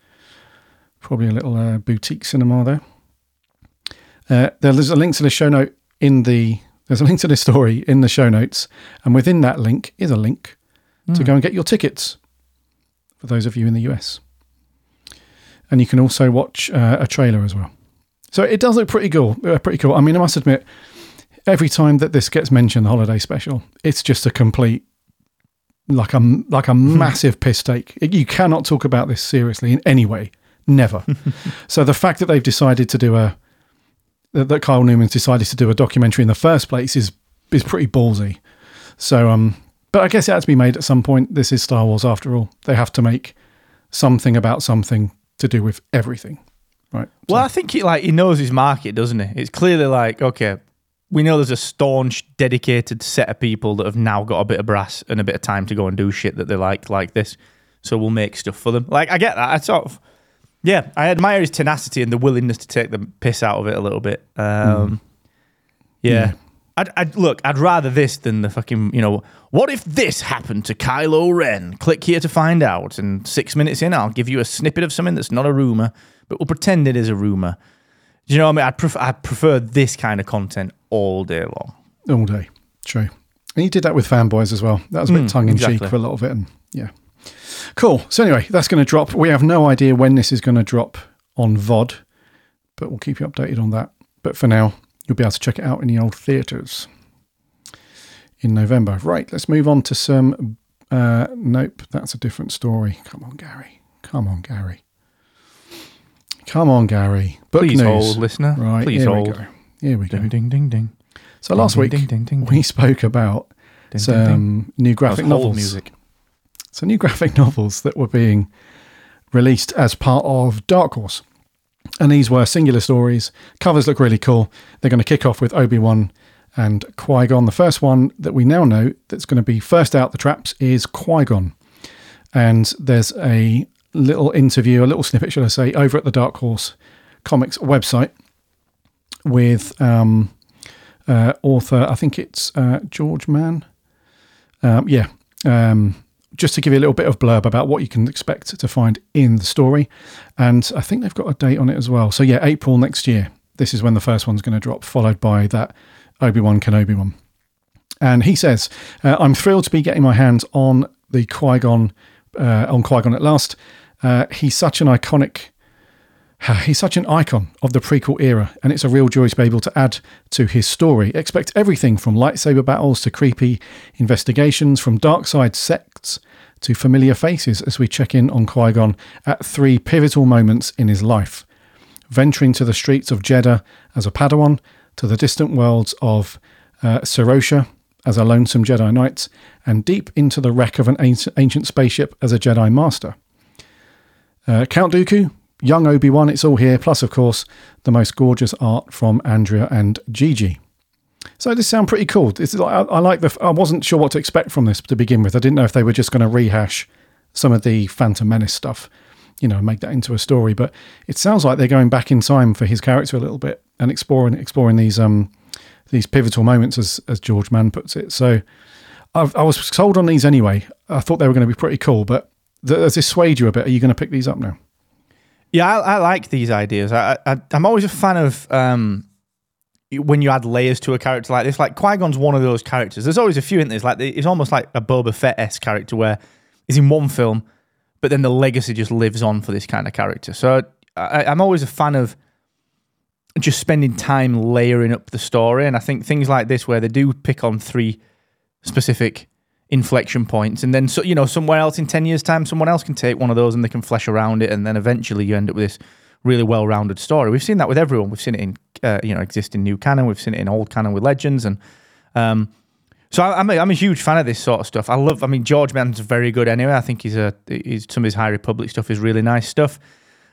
Probably a little uh, boutique cinema there. Uh, there's a link to the show note in the. There's a link to this story in the show notes, and within that link is a link to go and get your tickets for those of you in the US and you can also watch uh, a trailer as well. So it does look pretty cool. Uh, pretty cool. I mean, I must admit, every time that this gets mentioned, the holiday special, it's just a complete, like a like a massive piss take. You cannot talk about this seriously in any way, never. so the fact that they've decided to do a that, that Kyle Newman's decided to do a documentary in the first place is is pretty ballsy. So um, but I guess it had to be made at some point. This is Star Wars after all. They have to make something about something to do with everything, right? Well, I think he like he knows his market, doesn't he? It's clearly like okay, we know there's a staunch, dedicated set of people that have now got a bit of brass and a bit of time to go and do shit that they like, like this. So we'll make stuff for them. Like I get that. I sort of, yeah, I admire his tenacity and the willingness to take the piss out of it a little bit. Um, yeah. Yeah. I'd, I'd look. I'd rather this than the fucking. You know, what if this happened to Kylo Ren? Click here to find out. And six minutes in, I'll give you a snippet of something that's not a rumor, but we'll pretend it is a rumor. Do you know what I mean? I'd prefer, I prefer this kind of content all day long. all day. True. And you did that with fanboys as well. That was a bit Mm, tongue in cheek exactly. for a lot of it. And yeah. Cool. So anyway, that's going to drop. We have no idea when this is going to drop on VOD, but we'll keep you updated on that. But for now, you'll be able to check it out in the old theatres in November. Right. Let's move on to some. Uh, nope, that's a different story. Come on, Gary. Come on, Gary. Come on, Gary. Book Please news. hold, listener. Right, Please here hold. we go. Here we go. Ding, ding, ding, ding. So last Ding, week ding, ding, ding, we spoke about some new graphic novels. music. So new graphic novels that were being released as part of Dark Horse. And these were singular stories. Covers look really cool. They're going to kick off with Obi Wan and Qui Gon. The first one that we now know that's going to be first out the traps is Qui Gon. And there's a little interview, a little snippet, should I say, over at the Dark Horse Comics website with um, uh, author, I think it's uh, George Mann. Um, yeah. Um, just to give you a little bit of blurb about what you can expect to find in the story. And I think they've got a date on it as well. So, yeah, April next year. This is when the first one's going to drop, followed by that Obi Wan Kenobi one. And he says, uh, I'm thrilled to be getting my hands on the Qui Gon, uh, on Qui Gon at last. Uh, he's such an iconic He's such an icon of the prequel era, and it's a real joy to be able to add to his story. Expect everything from lightsaber battles to creepy investigations, from dark side sects to familiar faces as we check in on Qui Gon at three pivotal moments in his life. Venturing to the streets of Jedha as a Padawan, to the distant worlds of uh, Serosha as a lonesome Jedi Knight, and deep into the wreck of an ancient, spaceship as a Jedi Master. Uh, Count Dooku, young Obi Wan, it's all here. Plus, of course, the most gorgeous art from Andrea and Gigi. So this sound pretty cool. It's like, I, I like the. I wasn't sure what to expect from this to begin with. I didn't know if they were just going to rehash some of the Phantom Menace stuff, you know, make that into a story. But it sounds like they're going back in time for his character a little bit and exploring exploring these um these pivotal moments, as as George Mann puts it. So I've, I was sold on these anyway. I thought they were going to be pretty cool, but th- does this swayed you a bit? Are you going to pick these up now? Yeah, I, I like these ideas. I, I, I'm always a fan of um, when you add layers to a character like this. Like Qui Gon's one of those characters. There's always a few in this. Like it's almost like a Boba Fett esque character where he's in one film, but then the legacy just lives on for this kind of character. So I, I'm always a fan of just spending time layering up the story. And I think things like this, where they do pick on three specific inflection points, and then so you know somewhere else in ten years' time, someone else can take one of those and they can flesh around it, and then eventually you end up with this really well-rounded story. We've seen that with everyone. We've seen it in uh, you know existing new canon. We've seen it in old canon with legends, and um, so I, I'm a, I'm a huge fan of this sort of stuff. I love. I mean, George Mann's very good anyway. I think he's a he's some of his High Republic stuff is really nice stuff,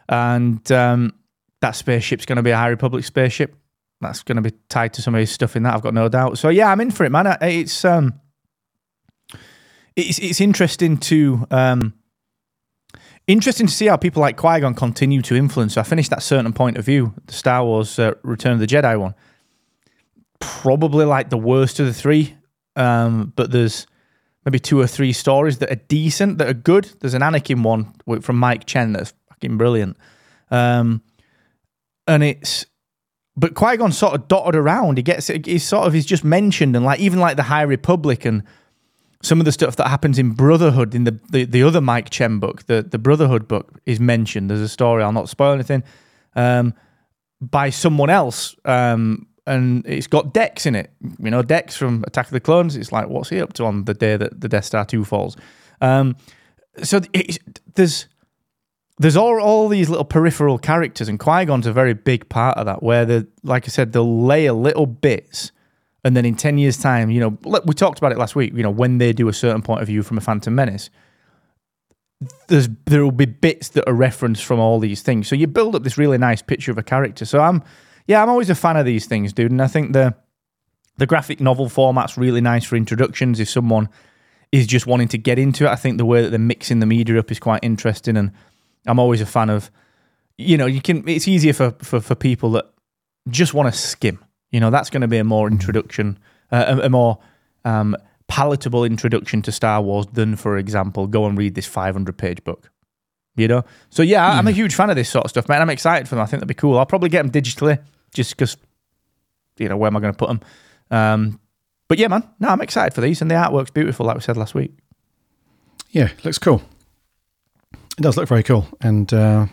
and um, that spaceship's going to be a High Republic spaceship. That's going to be tied to some of his stuff in that. I've got no doubt. So yeah, I'm in for it, man. It's um, it's it's interesting to um, interesting to see how people like Qui Gon continue to influence. So I finished that certain point of view, the Star Wars uh, Return of the Jedi one. Probably like the worst of the three, um, but there's maybe two or three stories that are decent, that are good. There's an Anakin one from Mike Chen that's fucking brilliant, um, and it's but Qui Gon sort of dotted around. He gets he's sort of he's just mentioned and like even like the High Republic and some of the stuff that happens in Brotherhood in the the, the other Mike Chen book, the the Brotherhood book is mentioned. There's a story. I'll not spoil anything. Um, by someone else, um, and it's got Dex in it. You know, Dex from Attack of the Clones. It's like, what's he up to on the day that the Death Star two falls? Um, so there's there's all, all these little peripheral characters, and Qui Gon's a very big part of that. Where the like I said, they'll layer little bits, and then in ten years' time, you know, we talked about it last week. You know, when they do a certain point of view from a Phantom Menace, there's there will be bits that are referenced from all these things. So you build up this really nice picture of a character. So I'm, yeah, I'm always a fan of these things, dude. And I think the the graphic novel format's really nice for introductions. If someone is just wanting to get into it, I think the way that they're mixing the media up is quite interesting. And I'm always a fan of, you know, you can. It's easier for for, for people that just want to skim. You know, that's going to be a more introduction, uh, a, a more um, palatable introduction to Star Wars than, for example, go and read this 500 page book. You know, so yeah, I- I'm a huge fan of this sort of stuff, man. I'm excited for them. I think that'd be cool. I'll probably get them digitally, just because, you know, where am I going to put them? Um, but yeah, man, no, I'm excited for these, and the artwork's beautiful, like we said last week. Yeah, looks cool. It does look very cool, and uh,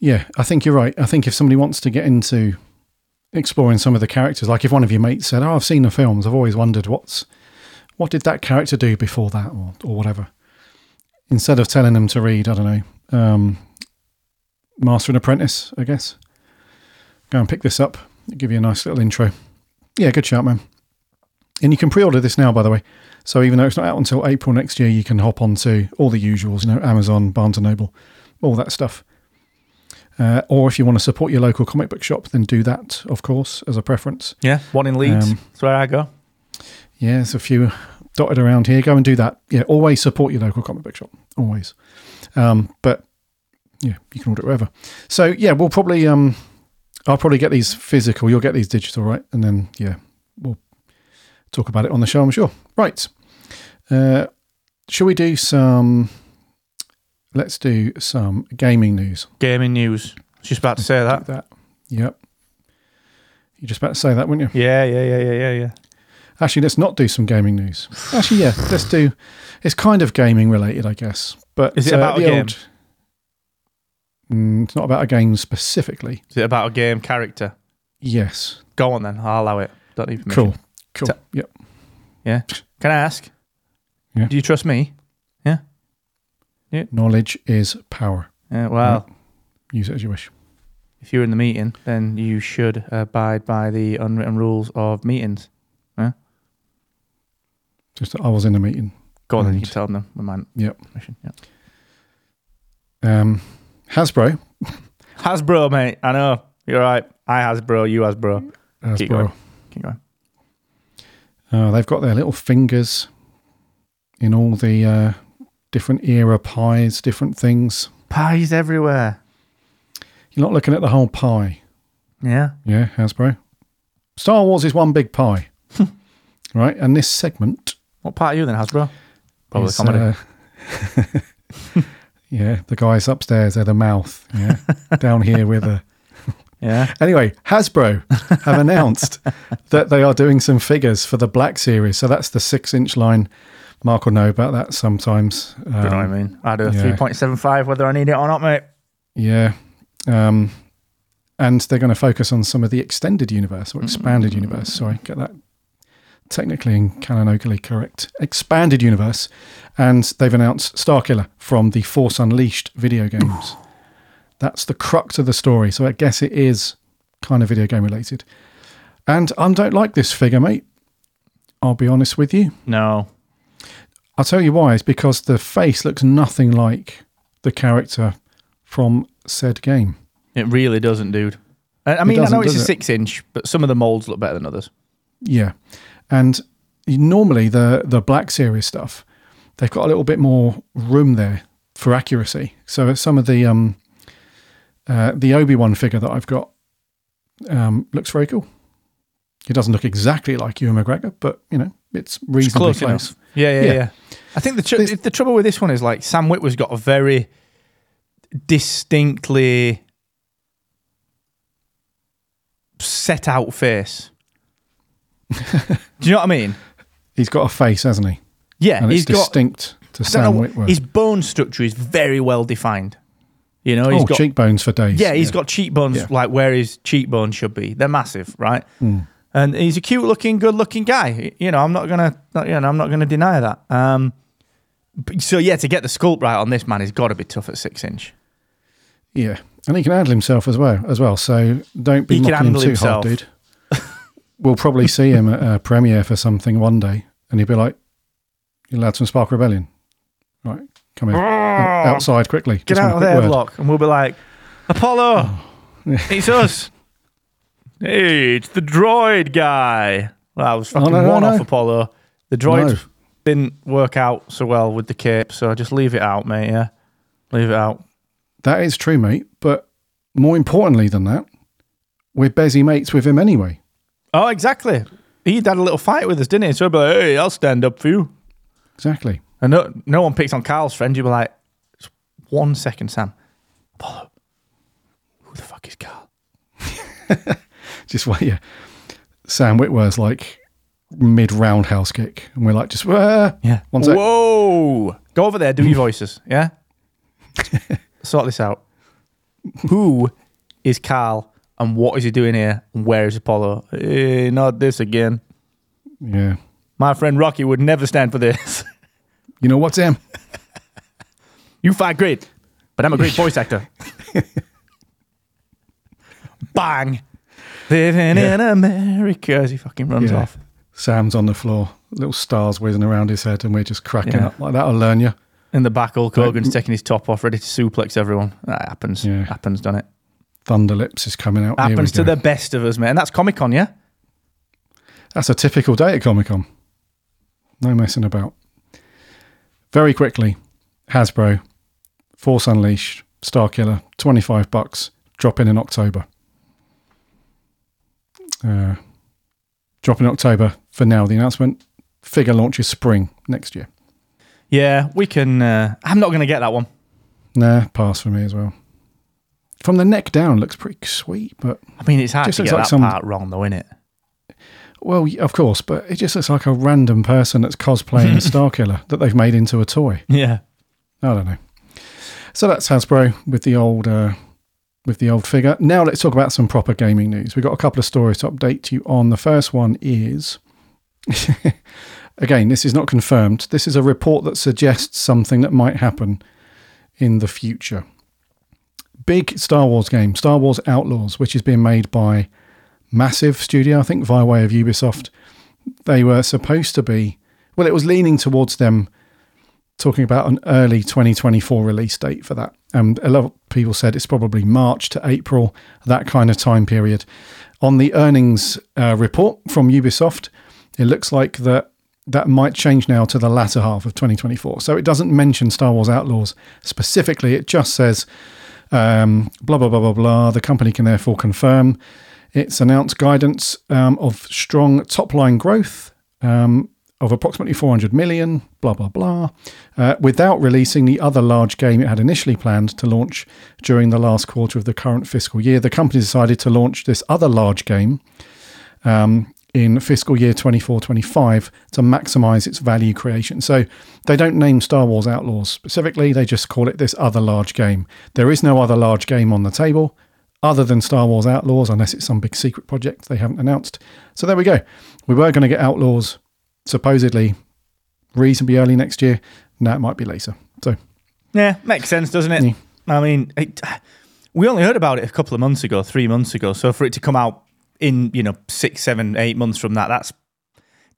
yeah, I think you're right. I think if somebody wants to get into exploring some of the characters, like if one of your mates said, "Oh, I've seen the films. I've always wondered what's what did that character do before that, or or whatever," instead of telling them to read, I don't know, um, Master and Apprentice, I guess. Go and pick this up. It'll give you a nice little intro. Yeah, good shout, man. And you can pre-order this now, by the way. So even though it's not out until April next year, you can hop onto all the usuals, you know, Amazon, Barnes and Noble, all that stuff. Uh, or if you want to support your local comic book shop, then do that, of course, as a preference. Yeah, one in Leeds. Um, That's where I go. Yeah, there's a few dotted around here. Go and do that. Yeah, always support your local comic book shop. Always. Um, but yeah, you can order it wherever. So yeah, we'll probably um, I'll probably get these physical. You'll get these digital, right? And then yeah, we'll talk about it on the show. I'm sure. Right. Uh, shall we do some? Let's do some gaming news. Gaming news. Just about to say that. that. Yep. You're just about to say that, weren't you? Yeah, yeah, yeah, yeah, yeah, yeah. Actually, let's not do some gaming news. Actually, yeah, let's do. It's kind of gaming related, I guess. But Is it uh, about a the game? old- Mm, it's not about a game specifically. Is it about a game character? Yes. Go on then. I'll allow it. Don't need permission. Cool. Cool. Ta- yep. Yeah. Can I ask? Yeah. Do you trust me? Knowledge is power. Yeah. Well, Use it as you wish. if you're in the meeting, then you should abide by the unwritten rules of meetings. Just that I was in a meeting. Go on, then. You tell them my Yep. permission. Yeah. Um, Hasbro. Hasbro, mate. I know. You're right. I Hasbro. You Hasbro. Keep Hasbro. going. Keep going. Uh, they've got their little fingers in all the uh, different era pies, different things. Pies everywhere. You're not looking at the whole pie. Yeah. Yeah, Hasbro. Star Wars is one big pie. right? And this segment What part are you then, Hasbro? Probably is, comedy. uh, yeah, the guys upstairs, they're the mouth. Yeah. Down here with a. yeah. Anyway, Hasbro have announced that they are doing some figures for the Black Series. So that's the six inch line. Mark will know about that sometimes. Do you know what I Um, mean? I do a yeah. 3.75 whether I need it or not, mate. Yeah. Um, and they're going to focus on some of the extended universe or expanded universe. Sorry, get that technically and canonically correct. Expanded universe. And they've announced Starkiller from the Force Unleashed video games. That's the crux of the story. So I guess it is kind of video game related. And I don't like this figure, mate. I'll be honest with you. No. I'll tell you why. It's because the face looks nothing like the character from said game. It really doesn't, dude. I, mean, I know it's a it? six inch, but some of the molds look better than others. Yeah, and normally the the Black Series stuff, they've got a little bit more room there for accuracy. So some of the um, uh, the Obi Wan figure that I've got um, looks very cool. It doesn't look exactly like Ewan McGregor, but you know it's It's reasonably close close. enough. Yeah, yeah, Yeah. yeah. I think the tr- This- the trouble with this one is like Sam Witwer's got a very distinctly set out face. Do you know what I mean? He's got a face, hasn't he? Yeah, And he's it's got. distinct to I Sam know, Witwer. his bone structure is very well defined. You know, he's oh, got cheekbones for days. Yeah, he's got cheekbones Yeah. like where his cheekbones should be. They're massive, right? Hmm. And he's a cute looking, good looking guy. You know, I'm not gonna, you know, I'm not gonna deny that. Um, so yeah, to get the sculpt right on this man, he's got to be tough at six inch. Yeah, and he can handle himself as well. As well, so don't be He mocking him too hard, dude. we'll probably see him at a premiere for something one day, and he'll be like, "You lads from Spark Rebellion, right? Come here, outside quickly. Get Just out of there, block, and we'll be like, Apollo, it's us. Hey, it's the droid guy. Well, I was fucking no, no, one no. off Apollo. The droid didn't work out so well with the cape, so just leave it out, mate. Yeah, leave it out. That is true, mate. But more importantly than that, we're busy mates with him anyway. Oh, exactly. He'd had a little fight with us, didn't he? So he'd be like, hey, I'll stand up for you. Exactly. And no, no one picks on Carl's friend. You'd be like, "Just one second, Sam. Apollo, who the fuck is Carl? Just wait. Yeah, Sam Witwer's like mid roundhouse kick, and we're like, just uh, Yeah. One sec. Whoa. Go over there, do your voices. Yeah? sort this out. Who is Carl and what is he doing here? And where is Apollo? Eh, not this again. yeah. My friend Rocky would never stand for this. You know what, Sam? you fight great, but I'm a great voice actor. Bang. Living in America as he fucking runs Yeah. off. Sam's on the floor, little stars whizzing around his head, and we're just cracking Yeah. up like that'll learn you. In the back, Hulk. Hogan's taking his top off, ready to suplex everyone. That happens. Yeah. Happens, done it? Thunderlips is coming out. Happens to go. the best of us, man. And that's Comic Con, yeah? That's a typical day at Comic Con. No messing about. Very quickly, Hasbro, Force Unleashed, Starkiller, 25 bucks, drop in in October. Uh, drop in October for now, the announcement. Figure launches spring next year. Yeah, we can. Uh, I'm not going to get that one. Nah, pass for me as well. From the neck down, looks pretty sweet, but I mean, it's hard Just to looks get like that some- part wrong, though, isn't it? well, of course, but it just looks like a random person that's cosplaying Starkiller that they've made into a toy. Yeah. I don't know. So that's Hasbro with the old uh, with the old figure. Now let's talk about some proper gaming news. We've got a couple of stories to update you on. The first one is again, this is not confirmed. This is a report that suggests something that might happen in the future. Big Star Wars game, Star Wars Outlaws, which is being made by Massive Studio, I think, via way of Ubisoft. They were supposed to be, well, it was leaning towards them talking about an early 2024 release date for that. And a lot of people said it's probably March to April, that kind of time period. On the earnings uh, report from Ubisoft, it looks like that that might change now to the latter half of 2024. So it doesn't mention Star Wars Outlaws specifically. It just says um, blah blah blah blah blah. The company can therefore confirm its announced guidance um, of strong top line growth um, of approximately 400 million. Blah blah blah. Uh, without releasing the other large game it had initially planned to launch during the last quarter of the current fiscal year, the company decided to launch this other large game um, in fiscal year 24 25 to maximize its value creation. So they don't name Star Wars Outlaws specifically, they just call it this other large game. There is no other large game on the table other than Star Wars Outlaws, unless it's some big secret project they haven't announced. So there we go. We were going to get Outlaws supposedly reasonably early next year. Now it might be later. So Yeah, makes sense, doesn't it? Yeah. I mean, it, we only heard about it a couple of months ago, three months ago. So for it to come out in you know six, seven, eight months from that, that's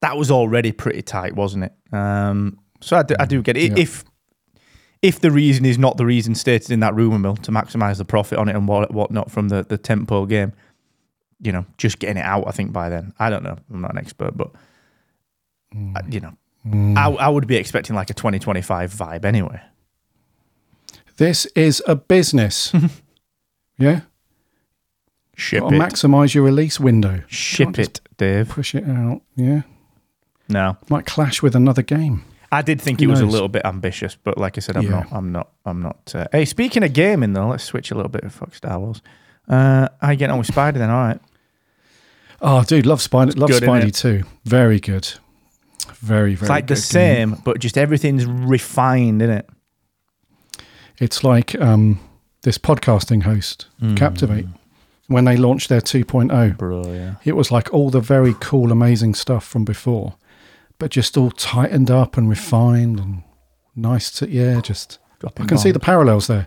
that was already pretty tight, wasn't it? Um, so I do, I do get it. Yeah. If if the reason is not the reason stated in that rumor mill to maximize the profit on it and what whatnot from the the tempo game, you know, just getting it out. I think by then, I don't know. I'm not an expert, but uh, you know, I, I would be expecting like a 2025 vibe anyway. this is a business. yeah? Ship Gotta maximize your release window. Ship it, Dave. Push it out. Yeah. No, Might clash with another game. I did think Who it was a little bit ambitious, but like I said, I'm Yeah. not. I'm not. I'm not. Uh, hey, speaking of gaming though, let's switch a little bit. of Fuck Star Wars. Uh, I get on with Spider then. All right. Oh, dude, love Spider. Love good, Spidey too. Very good. Very, very It's like the same, but just everything's refined, isn't it? It's like um, this podcasting host, Hmm. Captivate, when they launched their 2.0. Bro, yeah. It was like all the very cool, amazing stuff from before, but just all tightened up and refined and nice to, yeah, just. I can see the parallels there.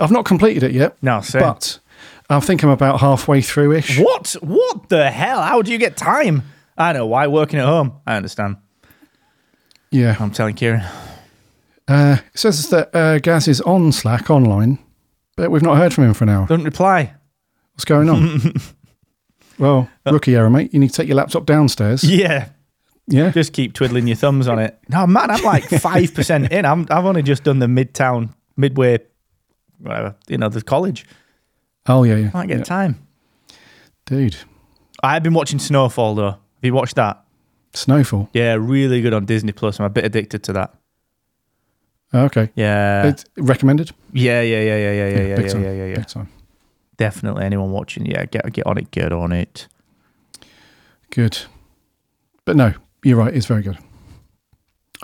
I've not completed it yet, No, same. but I think I'm about halfway through ish. What? What the hell? How do you get time? I know why working at home. I understand. Yeah. I'm telling Kieran. Uh, it says that uh, Gaz is on Slack online, but we've not heard from him for an hour. Don't reply. What's going on? well, rookie error, mate. You need to take your laptop downstairs. Yeah. Yeah. Just keep twiddling your thumbs on it. No, man, I'm like five percent in. I'm I've only just done the midtown midway whatever, you know, the college. Oh, yeah, yeah. I can't get yeah. time. Dude, I've been watching Snowfall though. Have you watched that? Snowfall. Yeah, really good on Disney Plus. I'm a bit addicted to that. Oh, okay. Yeah. it's recommended? yeah, yeah, yeah, yeah, yeah, yeah, yeah, big yeah, time. yeah, yeah, yeah. Big time. Definitely anyone watching, yeah, get get on it, get on it. Good. But no, you're right. It's very good.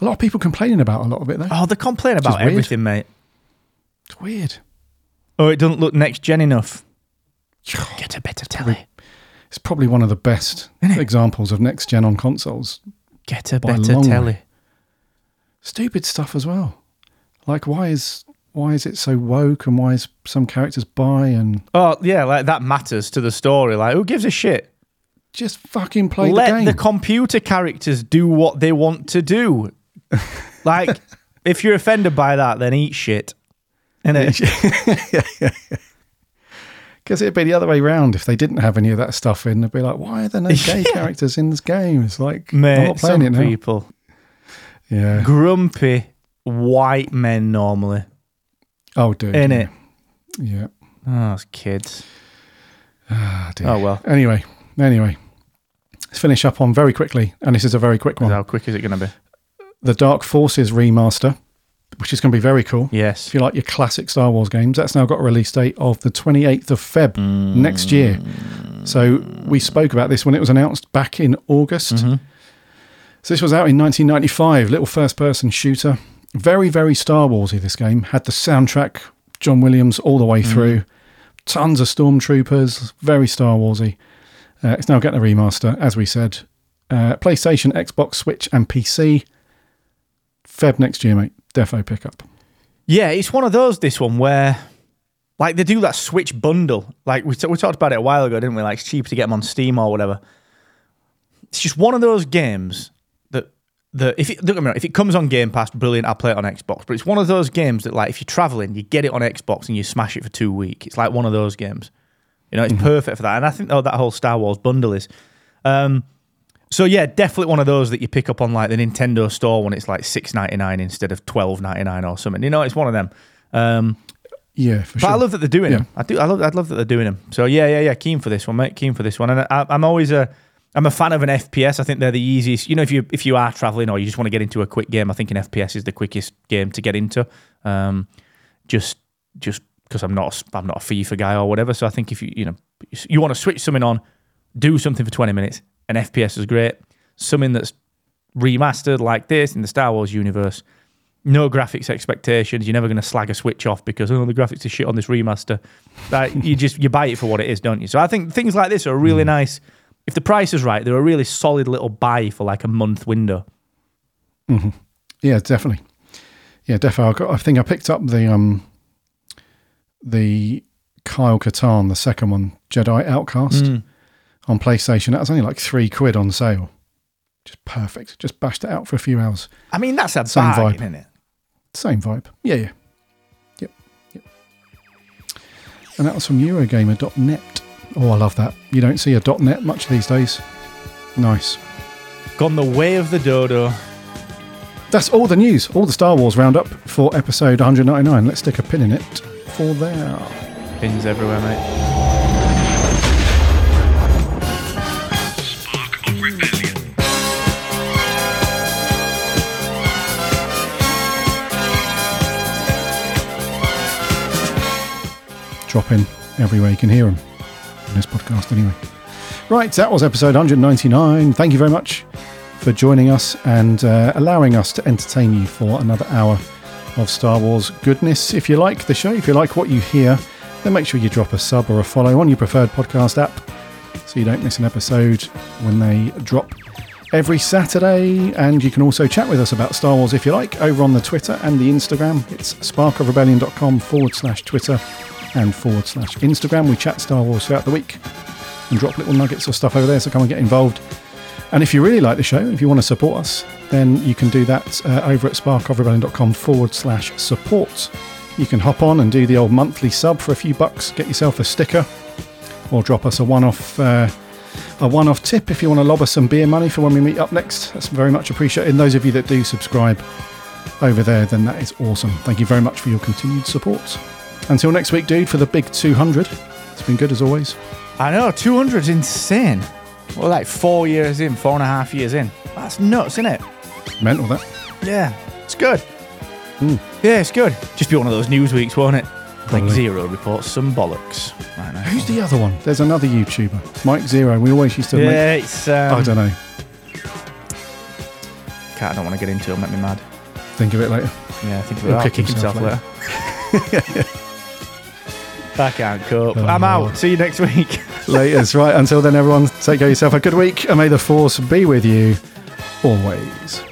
A lot of people complaining about a lot of it, though. Oh, they complain about weird. everything, mate. It's weird. Oh, it doesn't look next gen enough. Get a better telly. It's probably one of the best examples of next gen on consoles. Get a better way. telly. Stupid stuff as well. Like, why is why is it so woke and why is some characters bi and Oh yeah, like that matters to the story. Like, who gives a shit? just fucking play Let the game. the computer characters do what they want to do. like, if you're offended by that, then eat shit. Innit? Because it'd be the other way round if they didn't have any of that stuff in. They'd be like, why are there no gay characters in this game? It's like, I'm not playing some it now. people Yeah. grumpy white men normally. Oh, dude. In yeah. it. Yeah. Oh, those kids. Ah, dear. Oh well. Anyway, anyway, let's finish up on very quickly, and this is a very quick one. How quick is it going to be? The Dark Forces remaster, which is going to be very cool. Yes. If you like your classic Star Wars games, that's now got a release date of the 28th of Feb next year. So we spoke about this when it was announced back in August. So this was out in 1995, little first-person shooter. Very, very Star Warsy. This game had the soundtrack, John Williams, all the way through. Tons of stormtroopers. Very Star Warsy. Uh, it's now getting a remaster, as we said. Uh, PlayStation, Xbox, Switch, and PC. Feb next year, mate. Defo pickup. Yeah, it's one of those. This one where, like, they do that Switch bundle. Like we, t- we talked about it a while ago, didn't we? Like, it's cheaper to get them on Steam or whatever. It's just one of those games that that if it, don't get me wrong, if it comes on Game Pass, brilliant. I'll play it on Xbox. But it's one of those games that, like, if you're traveling, you get it on Xbox and you smash it for two weeks. It's like one of those games. You know, it's perfect for that. And I think oh, that whole Star Wars bundle is. Um, so yeah, definitely one of those that you pick up on like the Nintendo store when it's like six ninety nine instead of twelve ninety nine or something. You know, it's one of them. Um, Yeah, for but sure. I love that they're doing Yeah. them. I do. I love. I love that they're doing them. So yeah, yeah, yeah. Keen for this one, mate. Keen for this one. And I, I'm always a. I'm a fan of an FPS. I think they're the easiest. You know, if you if you are traveling or you just want to get into a quick game, I think an FPS is the quickest game to get into. Um, just just because I'm not a- I'm not a FIFA guy or whatever. So I think if you you know you want to switch something on, do something for 20 minutes. An FPS is great. Something that's remastered like this in the Star Wars universe. No graphics expectations. You're never going to slag a switch off because oh the graphics are shit on this remaster. Like you just you buy it for what it is, don't you? So I think things like this are really nice. If the price is right, they're a really solid little buy for like a month window. Yeah, definitely. Yeah, definitely. I, I think I picked up the um the Kyle Katarn, the second one, Jedi Outcast, Mm. On PlayStation. That was only like three quid on sale. Just perfect. Just bashed it out for a few hours. I mean that's a Same bargain, vibe. isn't it? Same vibe. Yeah, yeah. Yep. Yep. And that was from Eurogamer.net. Oh, I love that. You don't see a .net much these days. Nice. Gone the way of the dodo. That's all the news, all the Star Wars roundup for episode 199. Let's stick a pin in it for there. Pins everywhere, mate. Drop in everywhere you can hear them in this podcast, anyway. Right, that was episode 199. Thank you very much for joining us and uh, allowing us to entertain you for another hour of Star Wars goodness. If you like the show, if you like what you hear, then make sure you drop a sub or a follow on your preferred podcast app so you don't miss an episode when they drop every Saturday. And you can also chat with us about Star Wars if you like over on the Twitter and the Instagram. It's sparkofrebellion.com forward slash Twitter and forward slash Instagram. We chat Star Wars throughout the week and drop little nuggets of stuff over there, so come and get involved. And if you really like the show, if you want to support us, then you can do that uh, over at sparkofrebellion.com forward slash support. You can hop on and do the old monthly sub for a few bucks, get yourself a sticker, or drop us a one-off uh, a one-off tip if you want to lob us some beer money for when we meet up next. That's very much appreciated. And those of you that do subscribe over there, then that is awesome. Thank you very much for your continued support. Until next week, dude, for the big 200. It's been good as always. I know, 200 is insane. We're like four years in, four and a half years in. That's nuts, isn't it? Mental that. Yeah, it's good. Yeah, it's good. Just be one of those news weeks, won't it? Like Zeroh reports some bollocks. Right now. Who's the other one? There's another YouTuber, Mike Zeroh. We always used to make. Yeah, it's. Um, I don't know. Cat, I don't want to get into it. It'll make me mad. Think of it later. Yeah, I think He'll I'll kick kick, himself himself, later. I can't cope. Oh, I'm out. See you next week. Laters. Right. Until then, everyone, take care of yourself. A good week, and may the force be with you always.